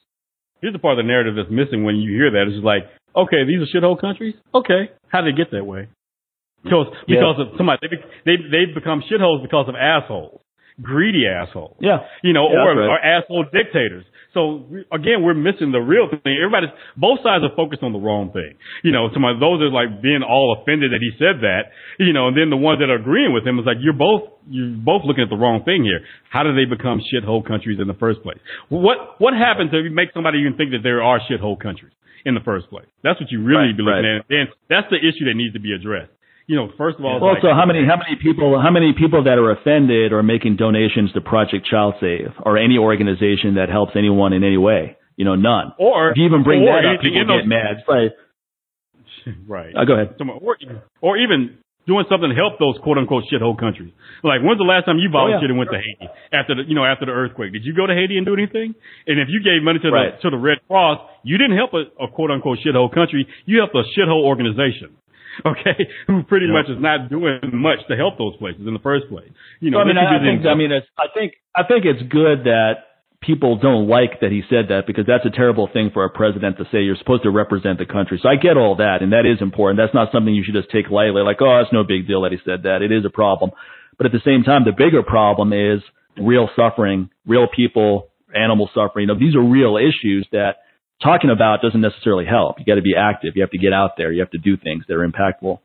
Here's the part of the narrative that's missing when you hear that. It's just like, okay, these are shithole countries. Okay, how did they get that way? Because Yeah. because of somebody they they they become shitholes because of assholes, greedy assholes. Yeah. you know, Yeah, or, right. or asshole dictators. So we- again, we're missing the real thing. Everybody's both sides are focused on the wrong thing. You know, some of those are like being all offended that he said that. You know, and then the ones that are agreeing with him is like you're both you're both looking at the wrong thing here. How do they become shithole countries in the first place? What what happens to make somebody even think that there are shithole countries in the first place? That's what you really Right, be looking right. at. And that's the issue that needs to be addressed. You know, first of all, Also, like- how many how many people how many people that are offended are making donations to Project Child Save or any organization that helps anyone in any way? You know, none. or If you even bring that up, people get mad. It's like, right. oh, go ahead. Or, or even doing something to help those quote unquote shithole countries. Like, when's the last time you volunteered Oh, yeah. and went to Haiti after the, you know, after the earthquake? Did you go to Haiti and do anything? And if you gave money to the, to the Red Cross, you didn't help a, a quote unquote shithole country. You helped a shithole organization. <laughs> Okay, who pretty Yeah. much is not doing much to help those places in the first place. You know, I mean, I, I think I mean, it's, I think I think it's good that people don't like that he said that because that's a terrible thing for a president to say. You're supposed to represent the country. So I get all that, and that is important. That's not something you should just take lightly. Like, oh, it's no big deal that he said that. It is a problem, but at the same time, the bigger problem is real suffering, real people, animal suffering. You know, these are real issues that talking about doesn't necessarily help. You got to be active. You have to get out there. You have to do things that are impactful.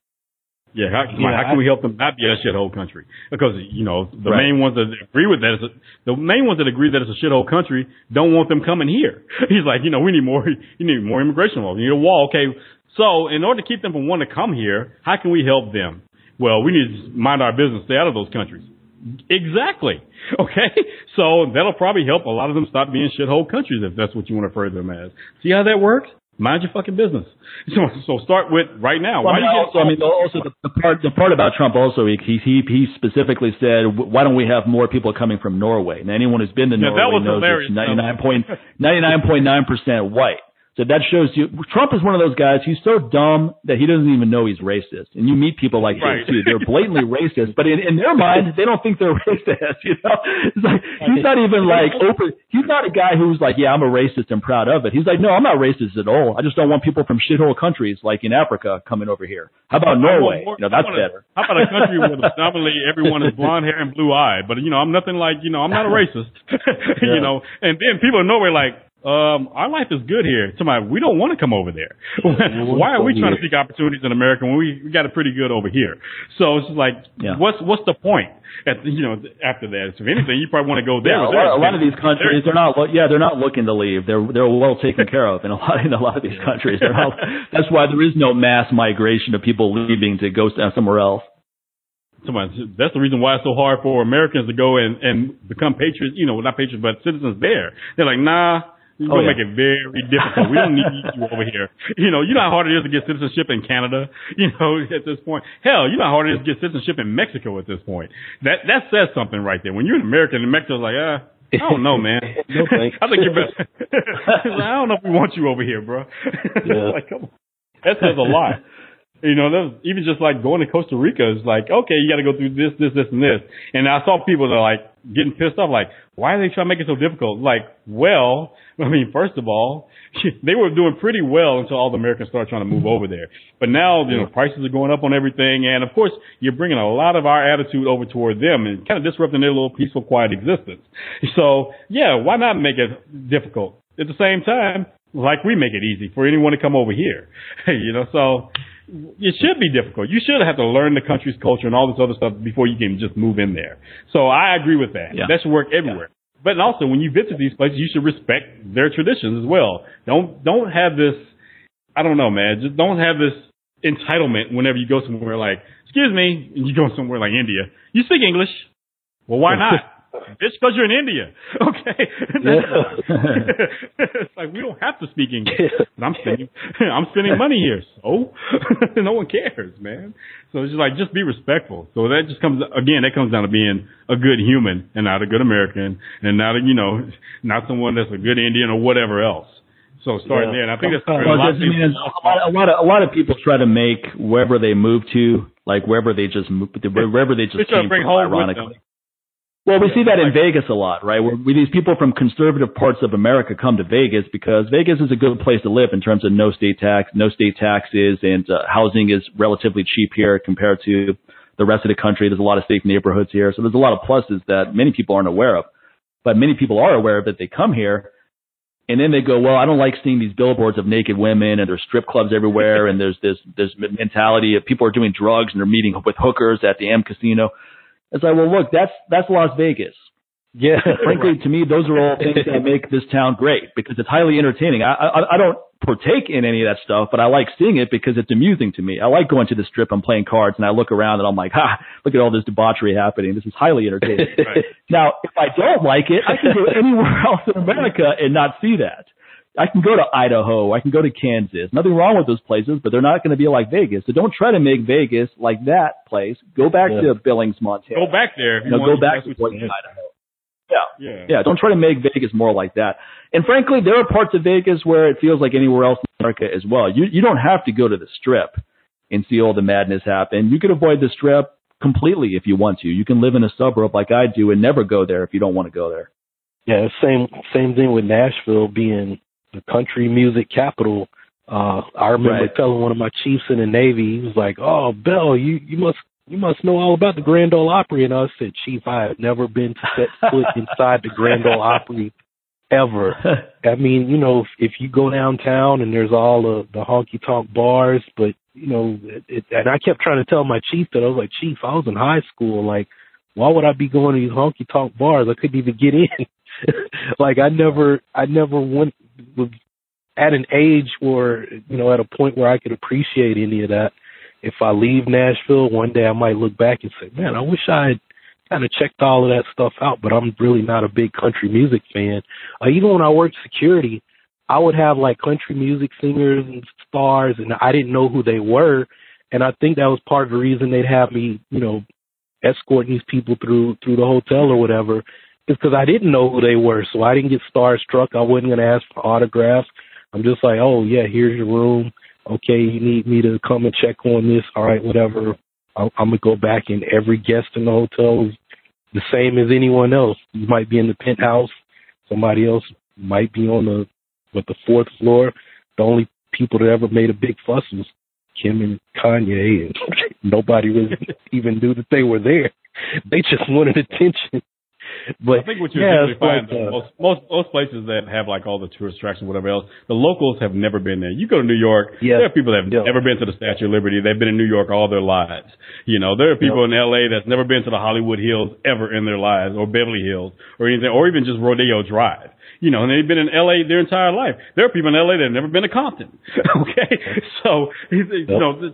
Yeah, how, come on, Yeah, how can I- we help them not be a shithole country? Because you know the Right. main ones that agree with that is a, the main ones that agree that it's a shithole country don't want them coming here. <laughs> He's like, you know, we need more, <laughs> you need more immigration laws. You need a wall. Okay, so in order to keep them from wanting to come here, how can we help them? Well, we need to mind our business, stay out of those countries. Exactly. <laughs> Okay, so that'll probably help a lot of them stop being shithole countries if that's what you want to refer to them as. See how that works? Mind your fucking business. <laughs> So, so start with right now. Well, Why I mean, also, I mean, also the, the part the part about Trump also he he he specifically said, why don't we have more people coming from Norway? And anyone who's been to Yeah, that Norway was knows it's ninety nine point <laughs> ninety nine point nine percent white. So that shows you Trump is one of those guys. He's so dumb that he doesn't even know he's racist. And you meet people like Right. this too. They're blatantly <laughs> racist, but in, in their mind, they don't think they're <laughs> racist. You know, it's like he's not even like open. He's not a guy who's like, yeah, I'm a racist and proud of it. He's like, no, I'm not racist at all. I just don't want people from shithole countries like in Africa coming over here. How about Norway? More- You know, that's better. How about a country where predominantly everyone is blonde hair and blue eyed? But you know, I'm nothing like you know, I'm not a racist. <laughs> you know, and then people in Norway like, um, our life is good here. Somebody, we don't want to come over there. <laughs> Why are we trying to seek opportunities in America when we, we got it pretty good over here? So it's like, Yeah. what's what's the point? At you know, after that, if anything, you probably want to go there. Yeah, a lot, a lot of these countries, they're- not. Yeah, they're not looking to leave. They're they're well taken care of in a lot in a lot of these countries. Not, <laughs> that's why there is no mass migration of people leaving to go s- somewhere else. Somebody, that's the reason why it's so hard for Americans to go and, and become patriots, you know, not patriots, but citizens there. They're like, nah, you're Oh, yeah. make it very difficult. We don't need you over here. <laughs> You know, you know how hard it is to get citizenship in Canada, <laughs> you know, at this point. Hell, you know how hard it is to get citizenship in Mexico at this point. That, that says something right there. When you're an American and Mexico's like, ah, I don't know, man. <laughs> No. I think you're better. I don't know if we want you over here, bro. Yeah. like, come on. That says a lot. You know, was, even just like going to Costa Rica is like, okay, you got to go through this, this, this, and this. And I saw people that are like getting pissed off, like, why are they trying to make it so difficult? Like, well, <laughs> I mean, first of all, <laughs> they were doing pretty well until all the Americans started trying to move over there. But now, you know, prices are going up on everything. And of course, you're bringing a lot of our attitude over toward them and kind of disrupting their little peaceful, quiet existence. <laughs> So yeah, why not make it difficult? At the same time, like we make it easy for anyone to come over here. you know, so it should be difficult. You should have to learn the country's culture and all this other stuff before you can just move in there. So I agree with that. Yeah. That should work everywhere. But also, when you visit these places, you should respect their traditions as well. Don't don't have this. I don't know, man. Just don't have this entitlement whenever you go somewhere like, excuse me, and you go somewhere like India. You speak English. Well, why not? <laughs> Just because you're in India, <laughs> okay? <laughs> <laughs> it's like we don't have to speak English. But I'm spending, I'm spending money here, so no one cares, man. So it's just like just be respectful. So that just comes again. That comes down to being a good human and not a good American, and not a you know not someone that's a good Indian or whatever else. So starting Yeah. there, and I think that's where Well, a lot of I mean, people. a lot, a lot of a lot of people try to make wherever they move to, like wherever they just move, wherever they just They try to came from, home ironically. Well, we see that in like- Vegas a lot, right? Where we, these people from conservative parts of America come to Vegas because Vegas is a good place to live in terms of no state tax, no state taxes, and uh, housing is relatively cheap here compared to the rest of the country. There's a lot of safe neighborhoods here, so there's a lot of pluses that many people aren't aware of. But many people are aware of that they come here, and then they go, "Well, I don't like seeing these billboards of naked women, and there's strip clubs everywhere, and there's this this mentality of people are doing drugs and they're meeting with hookers at the M Casino." It's like, well, look, that's that's Las Vegas. Yeah. Frankly, to me, those are all things that make this town great because it's highly entertaining. I, I I don't partake in any of that stuff, but I like seeing it because it's amusing to me. I like going to the strip and playing cards, and I look around and I'm like, ha, look at all this debauchery happening. This is highly entertaining. <laughs> Right. Now, if I don't like it, I can go anywhere <laughs> else in America and not see that. I can go to Idaho. I can go to Kansas. Nothing wrong with those places, but they're not going to be like Vegas. So don't try to make Vegas like that place. Go back Yeah. to Billings, Montana. Go back there. if You you know, go back to Boise, Idaho. Yeah. Yeah. Yeah, don't try to make Vegas more like that. And frankly, there are parts of Vegas where it feels like anywhere else in America as well. You you don't have to go to the strip and see all the madness happen. You can avoid the strip completely if you want to. You can live in a suburb like I do and never go there if you don't want to go there. Yeah, same same thing with Nashville being the country music capital. Uh I remember Right. telling one of my chiefs in the Navy, he was like, Oh, Bill, you you must you must know all about the Grand Ole Opry and I said, Chief, I have never been to set foot <laughs> inside the Grand Ole Opry ever. <laughs> I mean, you know, if, if you go downtown and there's all the the honky tonk bars, but you know, it, it, and I kept trying to tell my chief that I was like, Chief, I was in high school, like, why would I be going to these honky tonk bars? I couldn't even get in. <laughs> like I never, I never went at an age or you know at a point where I could appreciate any of that. If I leave Nashville one day, I might look back and say, man, I wish I had kind of checked all of that stuff out. But I'm really not a big country music fan. Uh, even when I worked security, I would have like country music singers and stars, and I didn't know who they were. And I think that was part of the reason they'd have me, you know, escorting these people through through the hotel or whatever, because I didn't know who they were, so I didn't get starstruck. I wasn't going to ask for autographs. I'm just like, oh yeah, here's your room. Okay, you need me to come and check on this. All right, whatever. I'm, gonna go back, and every guest in the hotel is the same as anyone else. You might be in the penthouse. Somebody else might be on the with the fourth floor. The only people that ever made a big fuss was Kim and Kanye, and <laughs> nobody really even knew that they were there. They just wanted attention. But I think what you yeah, usually find like, uh, most, most most places that have like all the tourist attractions, whatever else, the locals have never been there. You go to New York, Yeah. there are people that have Yeah. never been to the Statue of Liberty. They've been in New York all their lives. You know, there are people in L.A. that's never been to the Hollywood Hills ever in their lives, or Beverly Hills, or anything, or even just Rodeo Drive. You know, and they've been in L.A. their entire life. There are people in L.A. that have never been to Compton. <laughs> okay, so <laughs> you know,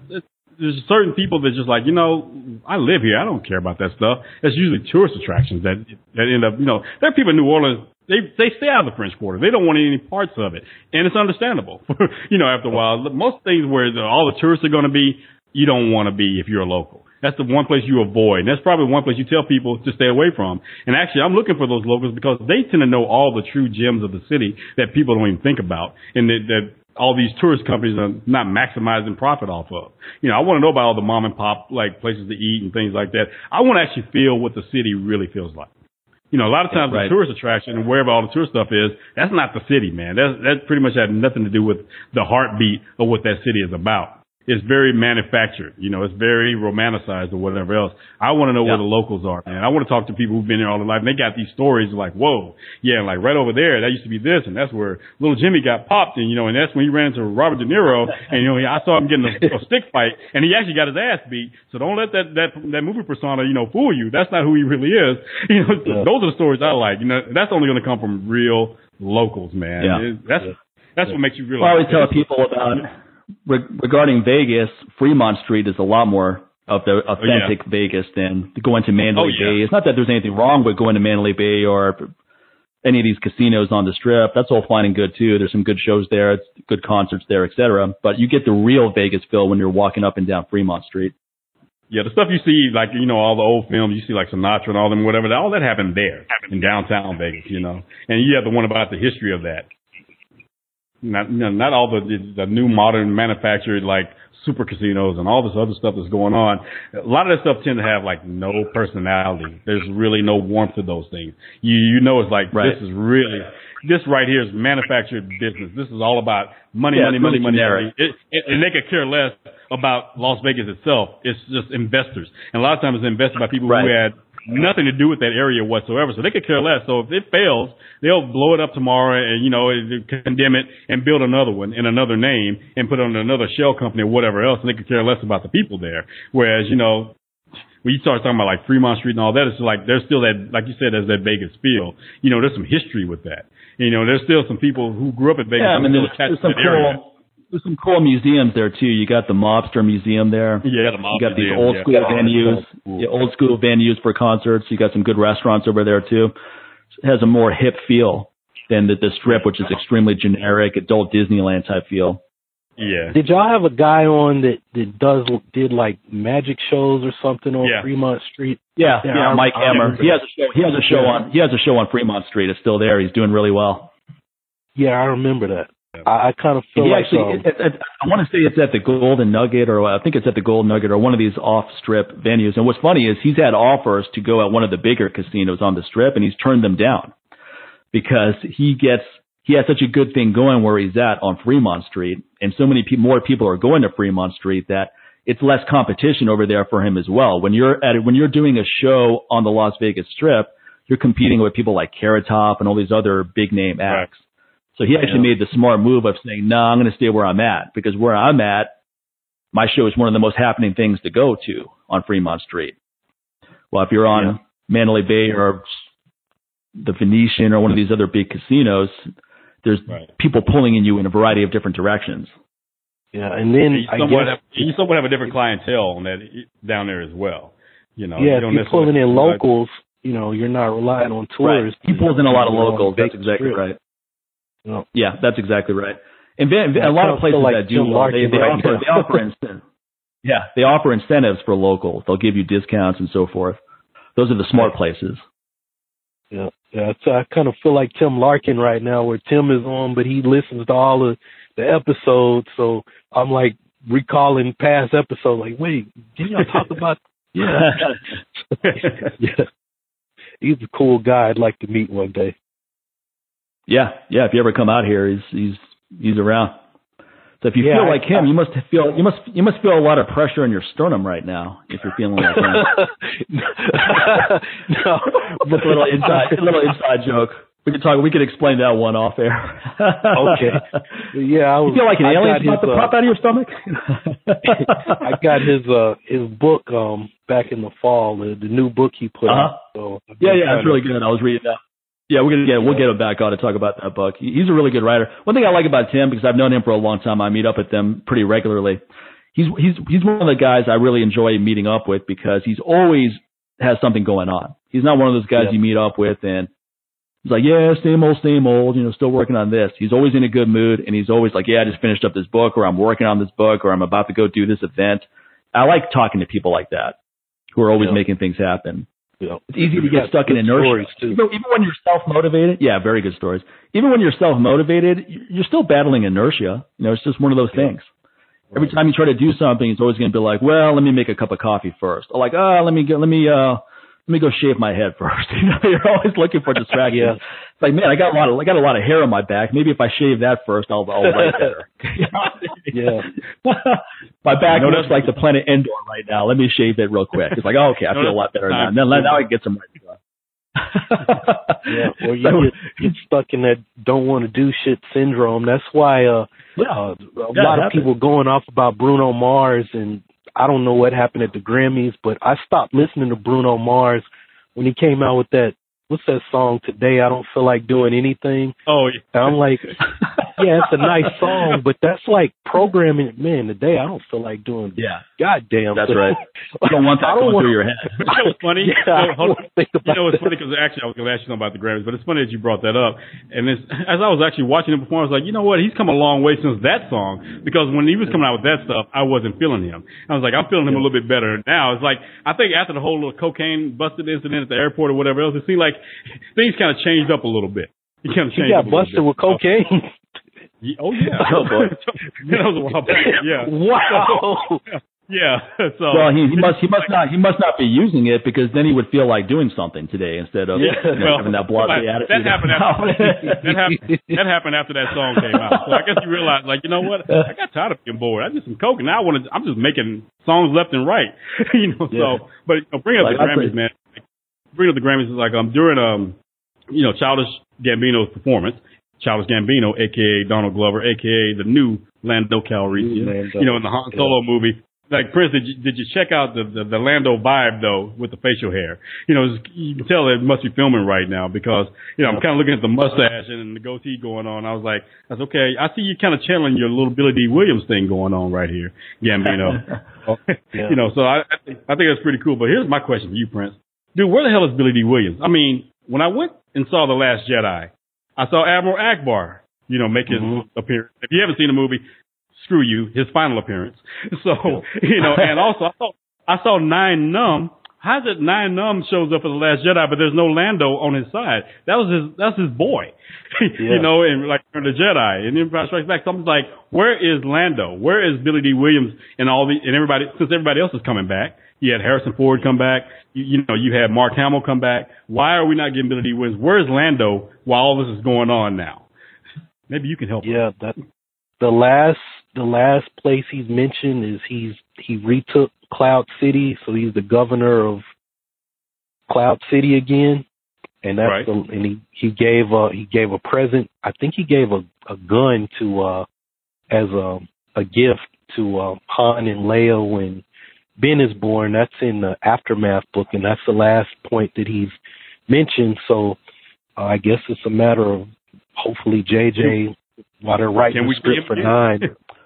there's certain people that just like, you know, I live here. I don't care about that stuff. That's usually tourist attractions that that end up, you know, there are people in New Orleans. They they stay out of the French Quarter. They don't want any parts of it, and it's understandable. <laughs> you know, after a while, most things where the, all the tourists are going to be, you don't want to be if you're a local. That's the one place you avoid. And that's probably one place you tell people to stay away from. And actually, I'm looking for those locals because they tend to know all the true gems of the city that people don't even think about, and that, that all these tourist companies are not maximizing profit off of. You know, I want to know about all the mom and pop like places to eat and things like that. I want to actually feel what the city really feels like. You know, a lot of times right. the tourist attraction and wherever all the tourist stuff is, that's not the city, man. That that pretty much had nothing to do with the heartbeat of what that city is about. It's very manufactured, you know, it's very romanticized or whatever else. I want to know Yeah. where the locals are, man. I want to talk to people who've been there all their life and they got these stories like, whoa, yeah, like right over there, that used to be this and that's where little Jimmy got popped and, you know, and that's when he ran into Robert De Niro <laughs> and, you know, I saw him getting a, a stick fight and he actually got his ass beat. So don't let that, that, that movie persona, you know, fool you. That's not who he really is. <laughs> You know, Yeah. those are the stories I like. You know, that's only going to come from real locals, man. Yeah. It- that's, that's what makes you realize. I always tell people about re- regarding Vegas, Fremont Street is a lot more of the oh, authentic Vegas than going to Mandalay Oh, yeah. Bay. It's not that there's anything wrong with going to Mandalay Bay or any of these casinos on the strip. That's all fine and good too. There's some good shows there, it's good concerts there, etc. But you get the real Vegas feel when you're walking up and down Fremont Street. Yeah, the stuff you see, like you know, all the old films you see, like Sinatra and all them, whatever. All that happened there in downtown Vegas, you know. And you have the one about the history of that. Not, you know, not all the the new modern manufactured like super casinos and all this other stuff that's going on. A lot of that stuff tend to have like no personality. There's really no warmth to those things. You you know, it's like Right. this is really this right here is manufactured business. This is all about money, Yeah, money, money, money, money. It, it, and they could care less about Las Vegas itself. It's just investors. And a lot of times it's invested by people Right. who had nothing to do with that area whatsoever. So they could care less. So if it fails, they'll blow it up tomorrow and, you know, condemn it and build another one in another name and put it on another shell company or whatever else. And they could care less about the people there. Whereas, you know, when you start talking about like Fremont Street and all that, it's like there's still that, like you said, there's that Vegas feel. You know, there's some history with that. You know, there's still some people who grew up in Vegas Yeah, I mean, there's, there's some that area. Cool, there's some cool museums there too. You got the Mobster Museum there. Yeah, the Mobster. You got these museum, old yeah. school venues, yeah, old school venues for concerts. You got some good restaurants over there too. It has a more hip feel than the, the strip, which is extremely generic, adult Disneyland type feel. Yeah. Did y'all have a guy on that that does did like magic shows or something on Yeah. Fremont Street? Yeah, Yeah, yeah, Mike Hammer. He has a show. He has a show on. He has a show on Fremont Street. It's still there. He's doing really well. Yeah, I remember that. I, I kind of feel he like actually, um, it, it, I want to say it's at the Golden Nugget, or I think it's at the Golden Nugget, or one of these off-strip venues. And what's funny is he's had offers to go at one of the bigger casinos on the strip, and he's turned them down because he gets he has such a good thing going where he's at on Fremont Street, and so many pe- more people are going to Fremont Street that it's less competition over there for him as well. When you're at when you're doing a show on the Las Vegas Strip, you're competing with people like Carrot Top and all these other big name Right. Acts. So he actually made the smart move of saying, "No, I'm going to stay where I'm at because where I'm at, my show is one of the most happening things to go to on Fremont Street." Well, if you're on Yeah. Mandalay Bay or the Venetian or one of these other big casinos, there's Right. people pulling in you in a variety of different directions. yeah, and then you I somewhat, guess have, you somewhat have a different clientele on that down there as well. You know, yeah, you if don't you're pulling in locals, you know, you're not relying on tourists. He pulls in a lot of locals. That's exactly Strip. right. No. Yeah, that's exactly right. And Van, a lot of places like that do well, they, they right offer they offer <laughs> incentives. Yeah, they offer incentives for locals. They'll give you discounts and so forth. Those are the smart places. Yeah, yeah. So I kind of feel like Tim Larkin right now, where Tim is on, but he listens to all of the episodes. So I'm like recalling past episodes. Like, wait, didn't y'all talk <laughs> about? Yeah, <laughs> yeah. He's a cool guy. I'd like to meet one day. Yeah, yeah. If you ever come out here, he's he's he's around. So if you Yeah, feel like him, you must feel you must you must feel a lot of pressure in your sternum right now. If you're feeling like him. <laughs> no, Just a little inside a little inside joke. We could talk. We could explain that one off air. Okay. Yeah, I You feel like an I alien about to uh, pop out of your stomach? <laughs> I got his uh his book um back in the fall, the, the new book he put Uh-huh. out. So Yeah, yeah, it's really good. I was reading that. Yeah, we're gonna get we'll get him back on to talk about that book. He's a really good writer. One thing I like about Tim because I've known him for a long time. I meet up with them pretty regularly. He's he's he's one of the guys I really enjoy meeting up with because he's always has something going on. He's not one of those guys Yeah. you meet up with and he's like, yeah, same old, same old. You know, still working on this. He's always in a good mood and he's always like, yeah, I just finished up this book or I'm working on this book or I'm about to go do this event. I like talking to people like that who are always Yeah. making things happen. You know, It's easy to get stuck in inertia. too. Even, even when you're self motivated, yeah, very good stories. Even when you're self motivated, you're still battling inertia. You know, it's just one of those things. Every time you try to do something, it's always going to be like, well, let me make a cup of coffee first, or like, oh, let me go, let me, uh, let me go shave my head first. <laughs> You know, you're always looking for distractions. <laughs> Yeah. It's like, man, I got a lot of, I got a lot of hair on my back. Maybe if I shave that first, I'll, I'll write <laughs> better. Yeah. my back looks like the planet Endor right now. Let me shave it real quick. It's like, oh, okay, I feel a lot better now. time. Now, now I can get some writing done. Yeah, or you So- get, get stuck in that don't want to do shit syndrome. That's why uh, Yeah. uh, a lot of people going off about Bruno Mars, and I don't know what happened at the Grammys, but I stopped listening to Bruno Mars when he came out with that. What's that song today? I don't feel like doing anything. Oh, yeah. And I'm like, <laughs> yeah, it's a nice song, but that's like programming. Man, today I don't feel like doing. Yeah. Goddamn, That's right. <laughs> You don't want that don't going want- through your head. <laughs> You know what's funny? Yeah, You know, hold on. You know, it's funny because actually I was going to ask you something about the Grammys, but it's funny that you brought that up. And it's, as I was actually watching him perform, I was like, you know what? He's come a long way since that song because when he was coming out with that stuff, I wasn't feeling him. I was like, I'm feeling him a little bit better now. It's like I think after the whole little cocaine busted incident at the airport or whatever else, it seemed like <laughs> things kind of changed up a little bit. He kind of He changed got up a little busted with cocaine. Ye- Oh yeah. <laughs> Oh, boy. <laughs> that was a while back. Yeah. Wow. <laughs> Yeah. So. Well, he, he must he must not he must not be using it because then he would feel like doing something today instead of Yeah, you know, well, having that blasé that attitude. happened after that happened. That happened after that song came out. So I guess you realized, like, you know what? I got tired of being bored. I did some coke, and now I want to. I'm just making songs left and right. you know. Yeah. So, but you know, bring up Like the Grammys, said- man. Bring up the Grammys is like um during um you know Childish Gambino's performance. Childish Gambino, aka Donald Glover, aka the new Lando Calrissian, Lando. you know, in the Han Solo movie. Like Prince, did you, did you check out the, the the Lando vibe though with the facial hair? You know, you can tell it must be filming right now because you know I'm kind of looking at the mustache and the goatee going on. I was like, that's okay. I see you kind of channeling your little Billy Dee Williams thing going on right here, Gambino. <laughs> Yeah. <laughs> You know, so I I think, I think that's pretty cool. But here's my question to you, Prince. Dude, where the hell is Billy Dee Williams? I mean, when I went and saw The Last Jedi, I saw Admiral Ackbar, you know, make his Mhm. appearance. If you haven't seen the movie, screw you, his final appearance. <laughs> So, you know, and <laughs> also I saw I saw Nien Nunb. How's it Nien Nunb shows up in The Last Jedi, but there's no Lando on his side? That was his that's his boy. <laughs> Yeah. you know, and like the Jedi and Empire Strikes Back, something's like, where is Lando? Where is Billy Dee Williams and all the and everybody since everybody else is coming back? You had Harrison Ford come back. You, you know, you had Mark Hamill come back. Why are we not getting Billy Dee Williams? Where is Lando while all this is going on now? Maybe you can help. us. Yeah, that the last the last place he's mentioned is he's he retook Cloud City, so he's the governor of Cloud City again, and that's Right. the, and he he gave a he gave a present. I think he gave a a gun to uh as a a gift to uh, Han and Leia when Ben is born. That's in the aftermath book, and that's the last point that he's mentioned. So uh, I guess it's a matter of hopefully JJ while they're writing Can the we script for nine.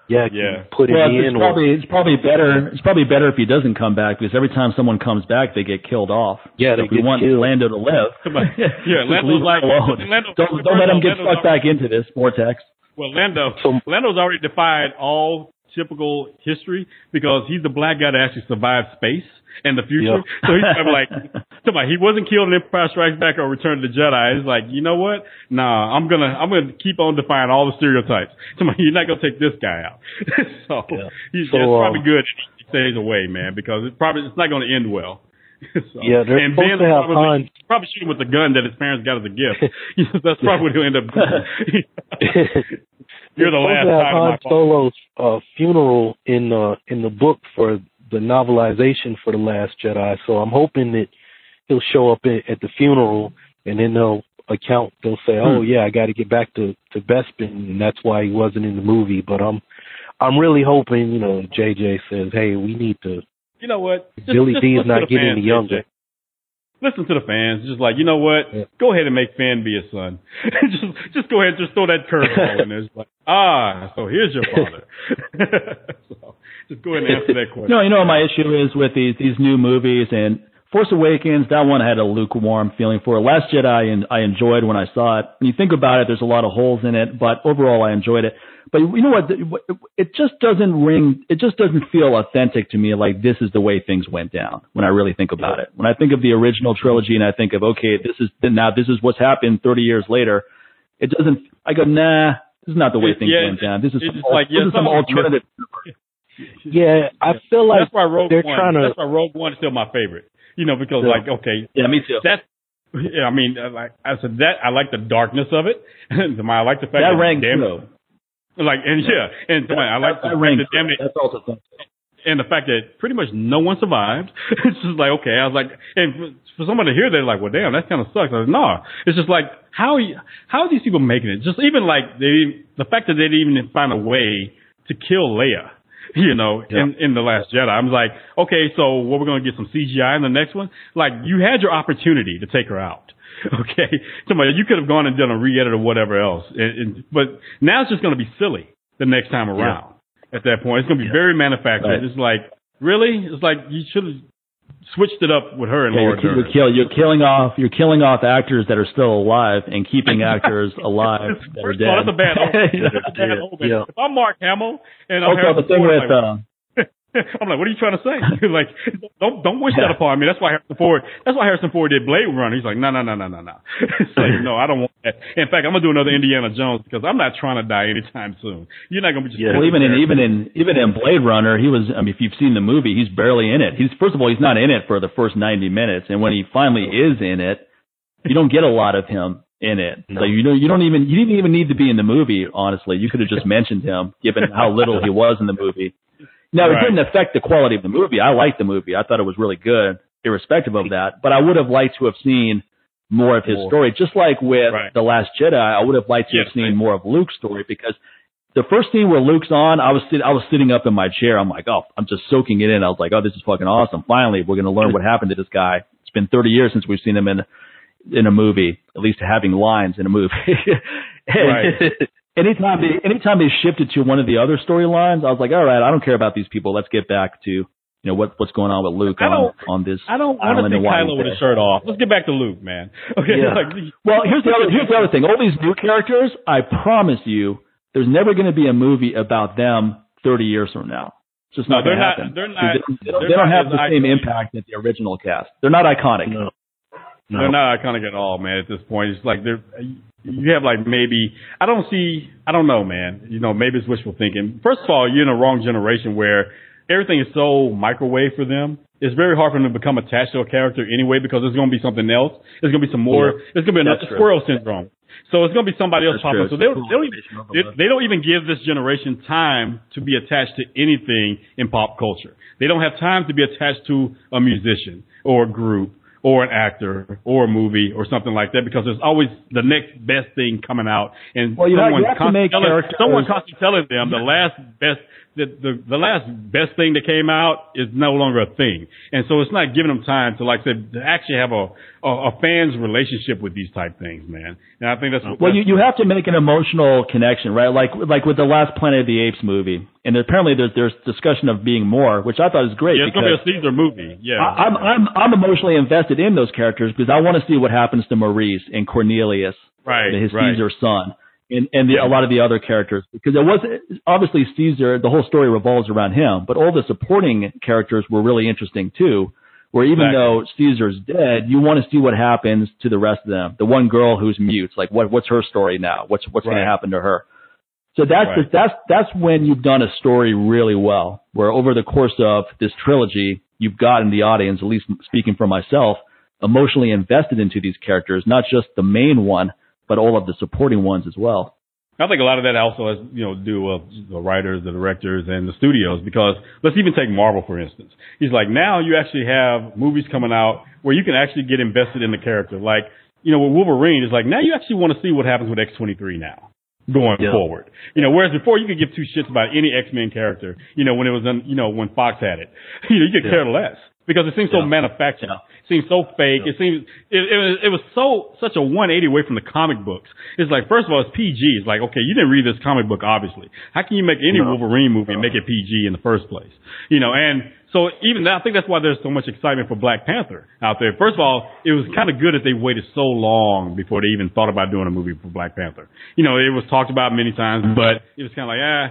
Yeah, <laughs> Yeah. can put it Well, in it's or probably it's probably better it's probably better if he doesn't come back because every time someone comes back they get killed off. Yeah, so they if we want killed. Lando to live, <laughs> Yeah, just Lando's leave him like- alone. Lando- don't don't let him get Lando's sucked back into this vortex. Well, Lando, So- Lando's already defied all typical history because he's the black guy that actually survived space and the future. Yeah. So he's kind of like, somebody he wasn't killed in Empire Strikes Back or Return of the Jedi. It's like, you know what? Nah, I'm gonna I'm gonna keep on defying all the stereotypes. Somebody, you're not gonna take this guy out. <laughs> so Yeah. he's So, it's uh, probably good he stays away, man, because it's probably it's not gonna end well. <laughs> so, Yeah, they're and supposed Ben to have probably, Han- probably shoot him with the gun that his parents got as a gift. <laughs> <laughs> That's probably what he'll end up doing. You're the last to have time Han. Solo's uh, funeral in uh, in the book for the novelization for the Last Jedi. So I'm hoping that he'll show up at, at the funeral, and then they'll account. They'll say, "Oh Hmm. yeah, I got to get back to to Bespin, and that's why he wasn't in the movie." But I'm I'm really hoping, you know, JJ says, "Hey, we need to." You know what? Just- Billy just D is not getting fans, any younger. JJ. Listen to the fans. Just like, you know what? Yeah. Go ahead and make Finn be a son. <laughs> just just go ahead and just throw that curveball in there. It's like, ah, so here's your father. <laughs> <laughs> so just go ahead and answer that question. No, you know what my issue is with these these new movies and Force Awakens. That one I had a lukewarm feeling for. Last Jedi, and I enjoyed when I saw it. When you think about it, there's a lot of holes in it, but overall I enjoyed it. But you know what? It just doesn't ring. It just doesn't feel authentic to me. Like this is the way things went down. When I really think about it, when I think of the original trilogy, and I think of okay, this is now this is what's happened 30 years later. It doesn't. I go nah. This is not the way things yeah, went down. This is some, like, yeah, this is some some- alternative. Yeah, I feel like that's why Rogue they're One. trying to- That's why Rogue One is still my favorite. You know, because Yeah. like, okay, Yeah, me too. that's. Yeah, I mean, uh, like I said, that I like the darkness of it. <laughs> I like the fact That that rang damn, true. Like and yeah, and I like the that fact rang that damn it, That's also something. and the fact that pretty much no one survived. <laughs> it's just like okay, I was like, and for, someone to hear that, like, well, damn, that kind of sucks. I was like, no, it's just like how you- how are these people making it? Just even like they, the fact that they didn't even find a way to kill Leia. <laughs> You know, in, in the Last Jedi, I'm like, okay, so what we're gonna get some CGI in the next one? Like, you had your opportunity to take her out. <laughs> Okay, somebody you could have gone and done a re-edit or whatever else, and, and, but now it's just gonna be silly the next time around. At that point, it's gonna be very manufactured. Right. It's like, really? It's like you should have switched it up with her and Yeah, Laura you're, you're, Dern. kill, you're killing off you're killing off actors that are still alive and keeping <laughs> actors alive that are First all, dead. that's a bad omen. That's a bad Yeah. <laughs> Yeah. If I'm Mark Hamill and I'm Also, Harrison the thing Ford, with like, uh, <laughs> I'm like, what are you trying to say? <laughs> like, don't don't wish Yeah. that upon me. That's why Harrison Ford. That's why Harrison Ford did Blade Runner. He's like, no, no, no, no, no, no. It's like, no, I don't want that. In fact, I'm gonna do another Indiana Jones because I'm not trying to die anytime soon. You're not gonna be just. well, even in even in even in Blade Runner, he was. I mean, if you've seen the movie, he's barely in it. He's first of all, he's not in it for the first 90 minutes, and when he finally is in it, you don't get a lot of him in it. No. So you don't you don't even you didn't even need to be in the movie. Honestly, you could have just mentioned him, given how little he was in the movie. Now, Right. it didn't affect the quality of the movie. I liked the movie. I thought it was really good, irrespective of that. But I would have liked to have seen more of his More. story. Just like with Right. The Last Jedi, I would have liked to Yes, have seen more of Luke's story because the first scene where Luke's on, I was sit- I was sitting up in my chair. I'm like, oh, I'm just soaking it in. I was like, oh, this is fucking awesome. Finally, we're going to learn what happened to this guy. It's been 30 years since we've seen him in in a movie, at least having lines in a movie. <laughs> And Right. <laughs> anytime they anytime they shifted to one of the other storylines, I was like, all right, I don't care about these people. Let's get back to you know what what's going on with Luke on on this. I don't want to island see in Hawaii Kylo with today. his shirt off. Let's get back to Luke, man. <laughs> Okay, Yeah. like, Well, here's the other here's the other thing. All these new characters, I promise you, there's never going to be a movie about them 30 years from now. It's just No, not they're going to not- happen. they're not- They don't, they don't, they're they don't not have the same iconic. impact that the original cast. They're not iconic. no, They're no. not iconic at all, man. At this point, it's like they're you have like maybe I don't see I don't know, man. You know, maybe it's wishful thinking. First of all, you're in a wrong generation where everything is so microwave for them. It's very hard for them to become attached to a character anyway because there's going to be something else. There's going to be some more. There's going to be another squirrel syndrome. So it's going to be somebody else That's popping. So they don't, they don't even they, they don't even give this generation time to be attached to anything in pop culture. They don't have time to be attached to a musician or a group or an actor or a movie or something like that because there's always the next best thing coming out. And Well, you have- you have to constantly make telling, characters- someone constantly telling them the last best the, the the last best thing that came out is no longer a thing, and so it's not giving them time to like I said to actually have a a, a fan's relationship with these type things, man. And I think that's Well, you, you have to make an emotional connection, right? Like like with the last Planet of the Apes movie, and apparently there's there's discussion of being more, which I thought was great yeah, it's because gonna be a Caesar movie. Yeah, I, I'm I'm I'm emotionally invested in those characters because I want to see what happens to Maurice and Cornelius, right, his right. Caesar son, and and the, a lot of the other characters because it was obviously Caesar. The whole story revolves around him, but all the supporting characters were really interesting too. Where even Exactly. though Caesar's dead, you want to see what happens to the rest of them. The one girl who's mute, like what what's her story now? What's what's going to happen to her? So that's Right. that's that's when you've done a story really well. Where over the course of this trilogy, you've gotten the audience, at least speaking for myself, emotionally invested into these characters, not just the main one, but all of the supporting ones as well. I think a lot of that also has, you know, do with the writers, the directors, and the studios. Because let's even take Marvel for instance. He's like, now you actually have movies coming out where you can actually get invested in the character. Like, you know, with Wolverine, it's like now you actually want to see what happens with X twenty three now going Yeah. forward. You know, whereas before you could give two shits about any X Men character. You know, when it was, on, you know, when Fox had it, <laughs> you know, you could Yeah. care less because it seems so Yeah. manufactured. Yeah. It seems so fake. It seems it, it was it was so such a 180 away from the comic books. It's like first of all, it's PG. It's like okay, you didn't read this comic book, obviously. How can you make any No. Wolverine movie and make it PG in the first place? You know, and so even that, I think that's why there's so much excitement for Black Panther out there. First of all, it was kind of good that they waited so long before they even thought about doing a movie for Black Panther. You know, it was talked about many times, but it was kind of like, ah,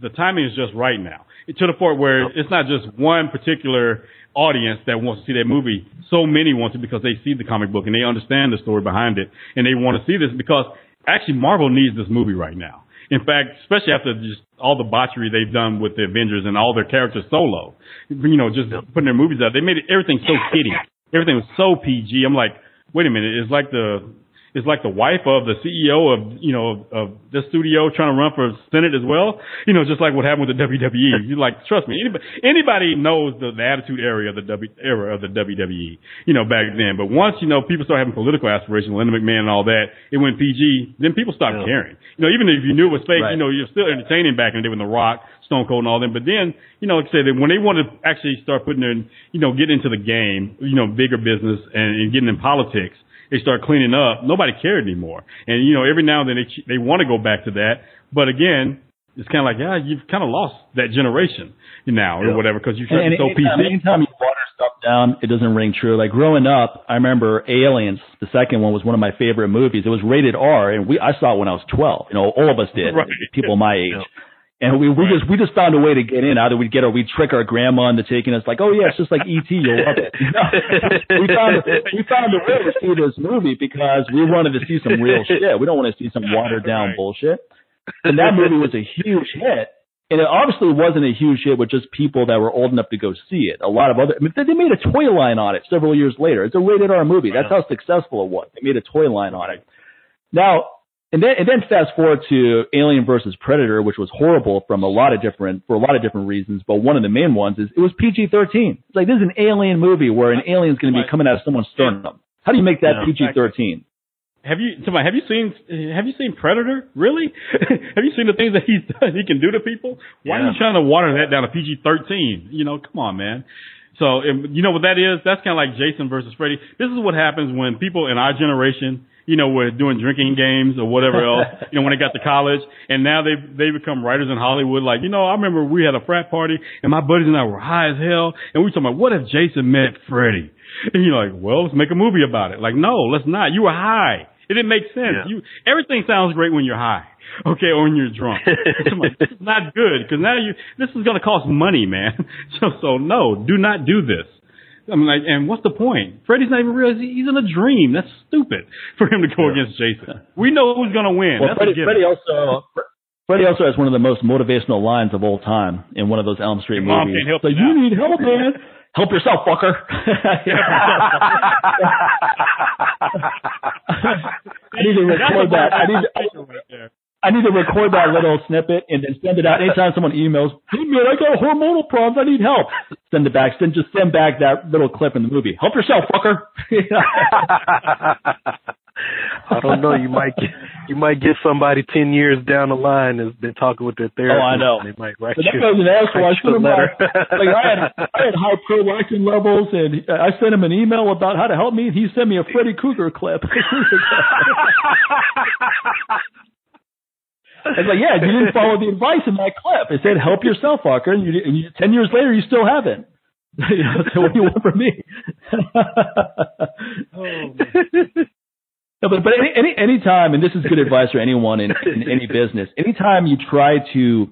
the timing is just right now. To the point where it's not just one particular audience that wants to see that movie. So many want to because they see the comic book and they understand the story behind it and they want to see this because actually Marvel needs this movie right now. In fact, especially after just all the botchery they've done with the Avengers and all their characters solo, you know, just putting their movies out, they made everything so kiddie. Everything was so PG. I'm like, wait a minute, it's like the is like the wife of the CEO of you know of this studio trying to run for Senate as well. You know, just like what happened with the WWE. <laughs> You like trust me, anybody, anybody knows the, the attitude area of the w, era of the WWE. You know back then, but once you know people start having political aspirations, Linda McMahon and all that, it went PG. Then people stopped Yeah. caring. You know, even if you knew it was fake, Right. you know, you're still entertaining back in the day with The Rock, Stone Cold, and all them. But then, you know, like I said, when they want to actually start putting in, you know, get into the game, you know, bigger business and, and getting in politics they start cleaning up, nobody cared anymore. And you know, every now and then they they want to go back to that, but again, it's kind of like yeah, you've kind of lost that generation now or whatever because you And, try and to so PC. anytime you water stuff down, it doesn't ring true. Like growing up, I remember Aliens. The second one was one of my favorite movies. It was rated R, and we I saw it when I was 12. You know, all of us did. <laughs> Right. People my age. Yeah. And we, we just we just found a way to get in. Either we'd get or we'd trick our grandma into taking us like, oh yeah, it's just like ET, you'll love it. We found we found a way to see this movie because we wanted to see some real <laughs> shit. We don't want to see some watered down Right. bullshit. And that movie was a huge hit. And it obviously wasn't a huge hit with just people that were old enough to go see it. A lot of other, I mean, they they made a toy line on it several years later. It's a rated R movie. That's how successful it was. They made a toy line on it. Now, and then, and then fast forward to Alien versus Predator, which was horrible from a lot of different, for a lot of different reasons. But one of the main ones is it was PG-13. It's like this is an alien movie where an alien's going to be coming out of someone's sternum. How do you make that Yeah. PG-13? Have you, somebody, have you seen, have you seen Predator? Really? <laughs> have you seen the things that he's <laughs> done, he can do to people? Why are you trying to water that down to PG-13? You know, come on, man. So, you know what that is? That's kind of like Jason versus Freddy. This is what happens when people in our generation, you know, were doing drinking games or whatever <laughs> else, you know, when they got to college, and now they they become writers in Hollywood. Like, you know, I remember we had a frat party, and my buddies and I were high as hell, and we were talking about what if Jason met Freddy? And you're like, well, let's make a movie about it. Like, no, let's not. You were high. It didn't make sense. Yeah. You everything sounds great when you're high, okay, or when you're drunk. <laughs> I'm like, this is not good because now you this is going to cost money, man. <laughs> So so no, do not do this. I'm like, and what's the point? Freddy's not even real. He's in a dream. That's stupid <laughs> for him to go against Jason. We know who's going to win. Well, a Freddy, also Freddy also has one of the most motivational lines of all time in one of those Elm Street Your mom movies. can't help so you you need help, man. Help yourself, fucker. <laughs> <laughs> I need to record that. I need to, I, right there. I need to record that <laughs> little snippet and then send it out. Anytime someone emails, hey man, I got hormonal problems. I need help. Send it back. Send just send back that little clip in the movie. Help yourself, fucker. <laughs> I don't know. You might get you might get somebody ten years down the line that's been talking with their therapist. Oh, I know. They might write But that you, guy's an asshole. I write you sent a him letter. like, I had I had high prolactin levels, and I sent him an email about how to help me, and he sent me a Freddy Krueger clip. <laughs> I was like, yeah, you didn't <laughs> follow the advice in that clip. It said, help yourself, fucker. And, you, and you, ten years later, you still haven't. <laughs> you know, so what do you want from me? <laughs> no, but, but any, any, time, and this is good advice for anyone in, in any business, anytime you try to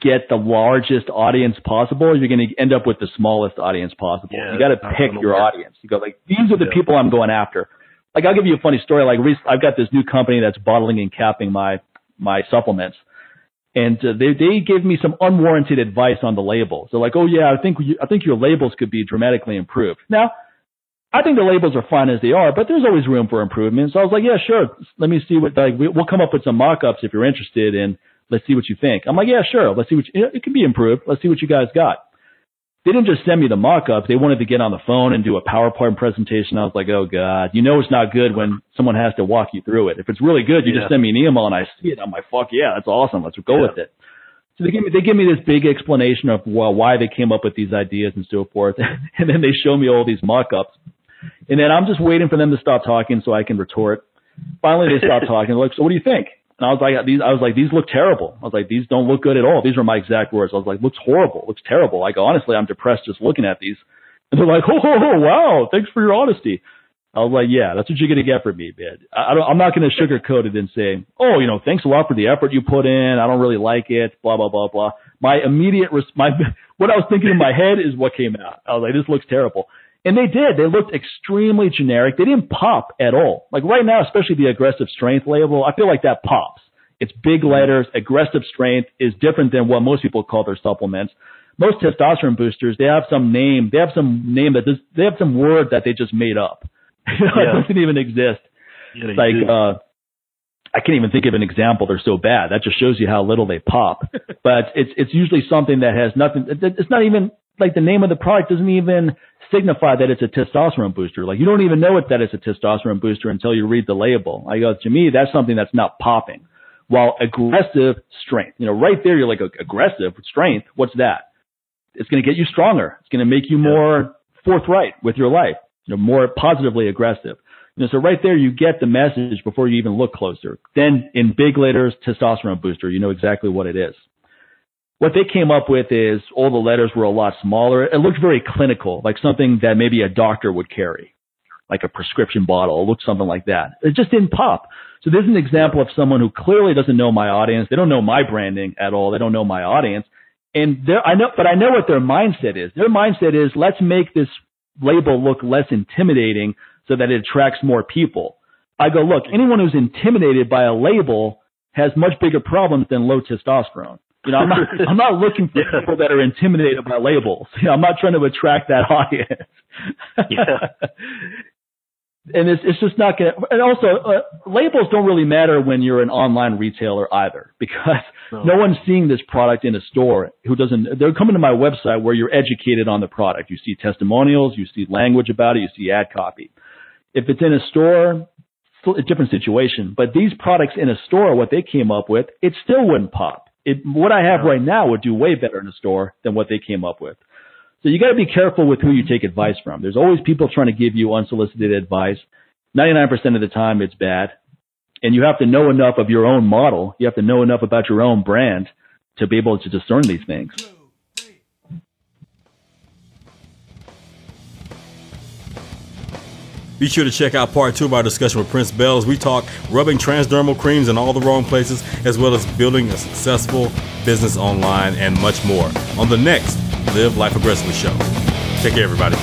get the largest audience possible, you're going to end up with the smallest audience possible. Yeah, you got to pick your work. audience. You go like, these are the yeah. people I'm going after. Like, I'll give you a funny story. Like, I've got this new company that's bottling and capping my my supplements, and uh, they they gave me some unwarranted advice on the labels. They're like, oh yeah, I think you, I think your labels could be dramatically improved. Now, I think the labels are fine as they are, but there's always room for improvement. So I was like, yeah, sure. Let me see what like we'll come up with some mock-ups if you're interested and let's see what you think. I'm like, yeah, sure. Let's see what you, it can be improved. Let's see what you guys got. They didn't just send me the mock-ups. They wanted to get on the phone and do a PowerPoint presentation. I was like, oh god, you know it's not good when someone has to walk you through it. If it's really good, you yeah. just send me an email and I see it. I'm like, fuck yeah, that's awesome. Let's go yeah. with it. So they give me they give me this big explanation of well, why they came up with these ideas and so forth, <laughs> and then they show me all these mock-ups, and then I'm just waiting for them to stop talking so I can retort. Finally, they stop <laughs> talking. Like, so what do you think? And I was like, these, I was like, these look terrible. I was like, these don't look good at all. These were my exact words. I was like, looks horrible. Looks terrible. Like, honestly, I'm depressed just looking at these. And they're like, oh, <laughs> oh, wow, thanks for your honesty. I was like, yeah, that's what you're going to get from me, man. I don't, I'm not going to sugarcoat it and say, oh, you know, thanks a lot for the effort you put in. I don't really like it, blah, blah, blah, blah. My immediate, res- my, <laughs> what I was thinking in my head is what came out. I was like, this looks terrible. And they did. They looked extremely generic. They didn't pop at all. Like right now, especially the aggressive strength label, I feel like that pops. It's big letters. Aggressive strength is different than what most people call their supplements. Most testosterone boosters, they have some name. They have some name that does, they have some word that they just made up. <laughs> yeah. it doesn't even exist. Yeah, like, do. uh, I can't even think of an example. They're so bad. That just shows you how little they pop. <laughs> but it's it's usually something that has nothing. It's not even like the name of the product doesn't even signify that it's a testosterone booster. Like you don't even know it that it's a testosterone booster until you read the label. I go uh, to me, that's something that's not popping. While aggressive strength, you know, right there you're like aggressive strength. What's that? It's going to get you stronger. It's going to make you more forthright with your life you know, more positively aggressive. You know, so right there, you get the message before you even look closer. Then in big letters, testosterone booster, you know exactly what it is. What they came up with is all the letters were a lot smaller. It looked very clinical, like something that maybe a doctor would carry, like a prescription bottle. It looked something like that. It just didn't pop. So there's an example of someone who clearly doesn't know my audience. They don't know my branding at all. They don't know my audience. And I know, but I know what their mindset is. Their mindset is let's make this label look less intimidating so that it attracts more people. I go, look, anyone who's intimidated by a label has much bigger problems than low testosterone. You know, I'm not, <laughs> I'm not looking for yeah. people that are intimidated by labels. You know, I'm not trying to attract that <laughs> audience. yeah. and it's it's just not going to. And also, uh, labels don't really matter when you're an online retailer either, because no. no one's seeing this product in a store who doesn't. They're coming to my website where you're educated on the product. You see testimonials, you see language about it, you see ad copy. If it's in a store, a different situation. But these products in a store, what they came up with, it still wouldn't pop. It, what I have right now would do way better in a store than what they came up with. So you got to be careful with who you take advice from. There's always people trying to give you unsolicited advice. 99% of the time it's bad. And you have to know enough of your own model. You have to know enough about your own brand to be able to discern these things. Be sure to check out part two of our discussion with Prince Bell as we talk rubbing transdermal creams in all the wrong places, as well as building a successful business online and much more on the next Live Life Aggressively show. Take care, everybody.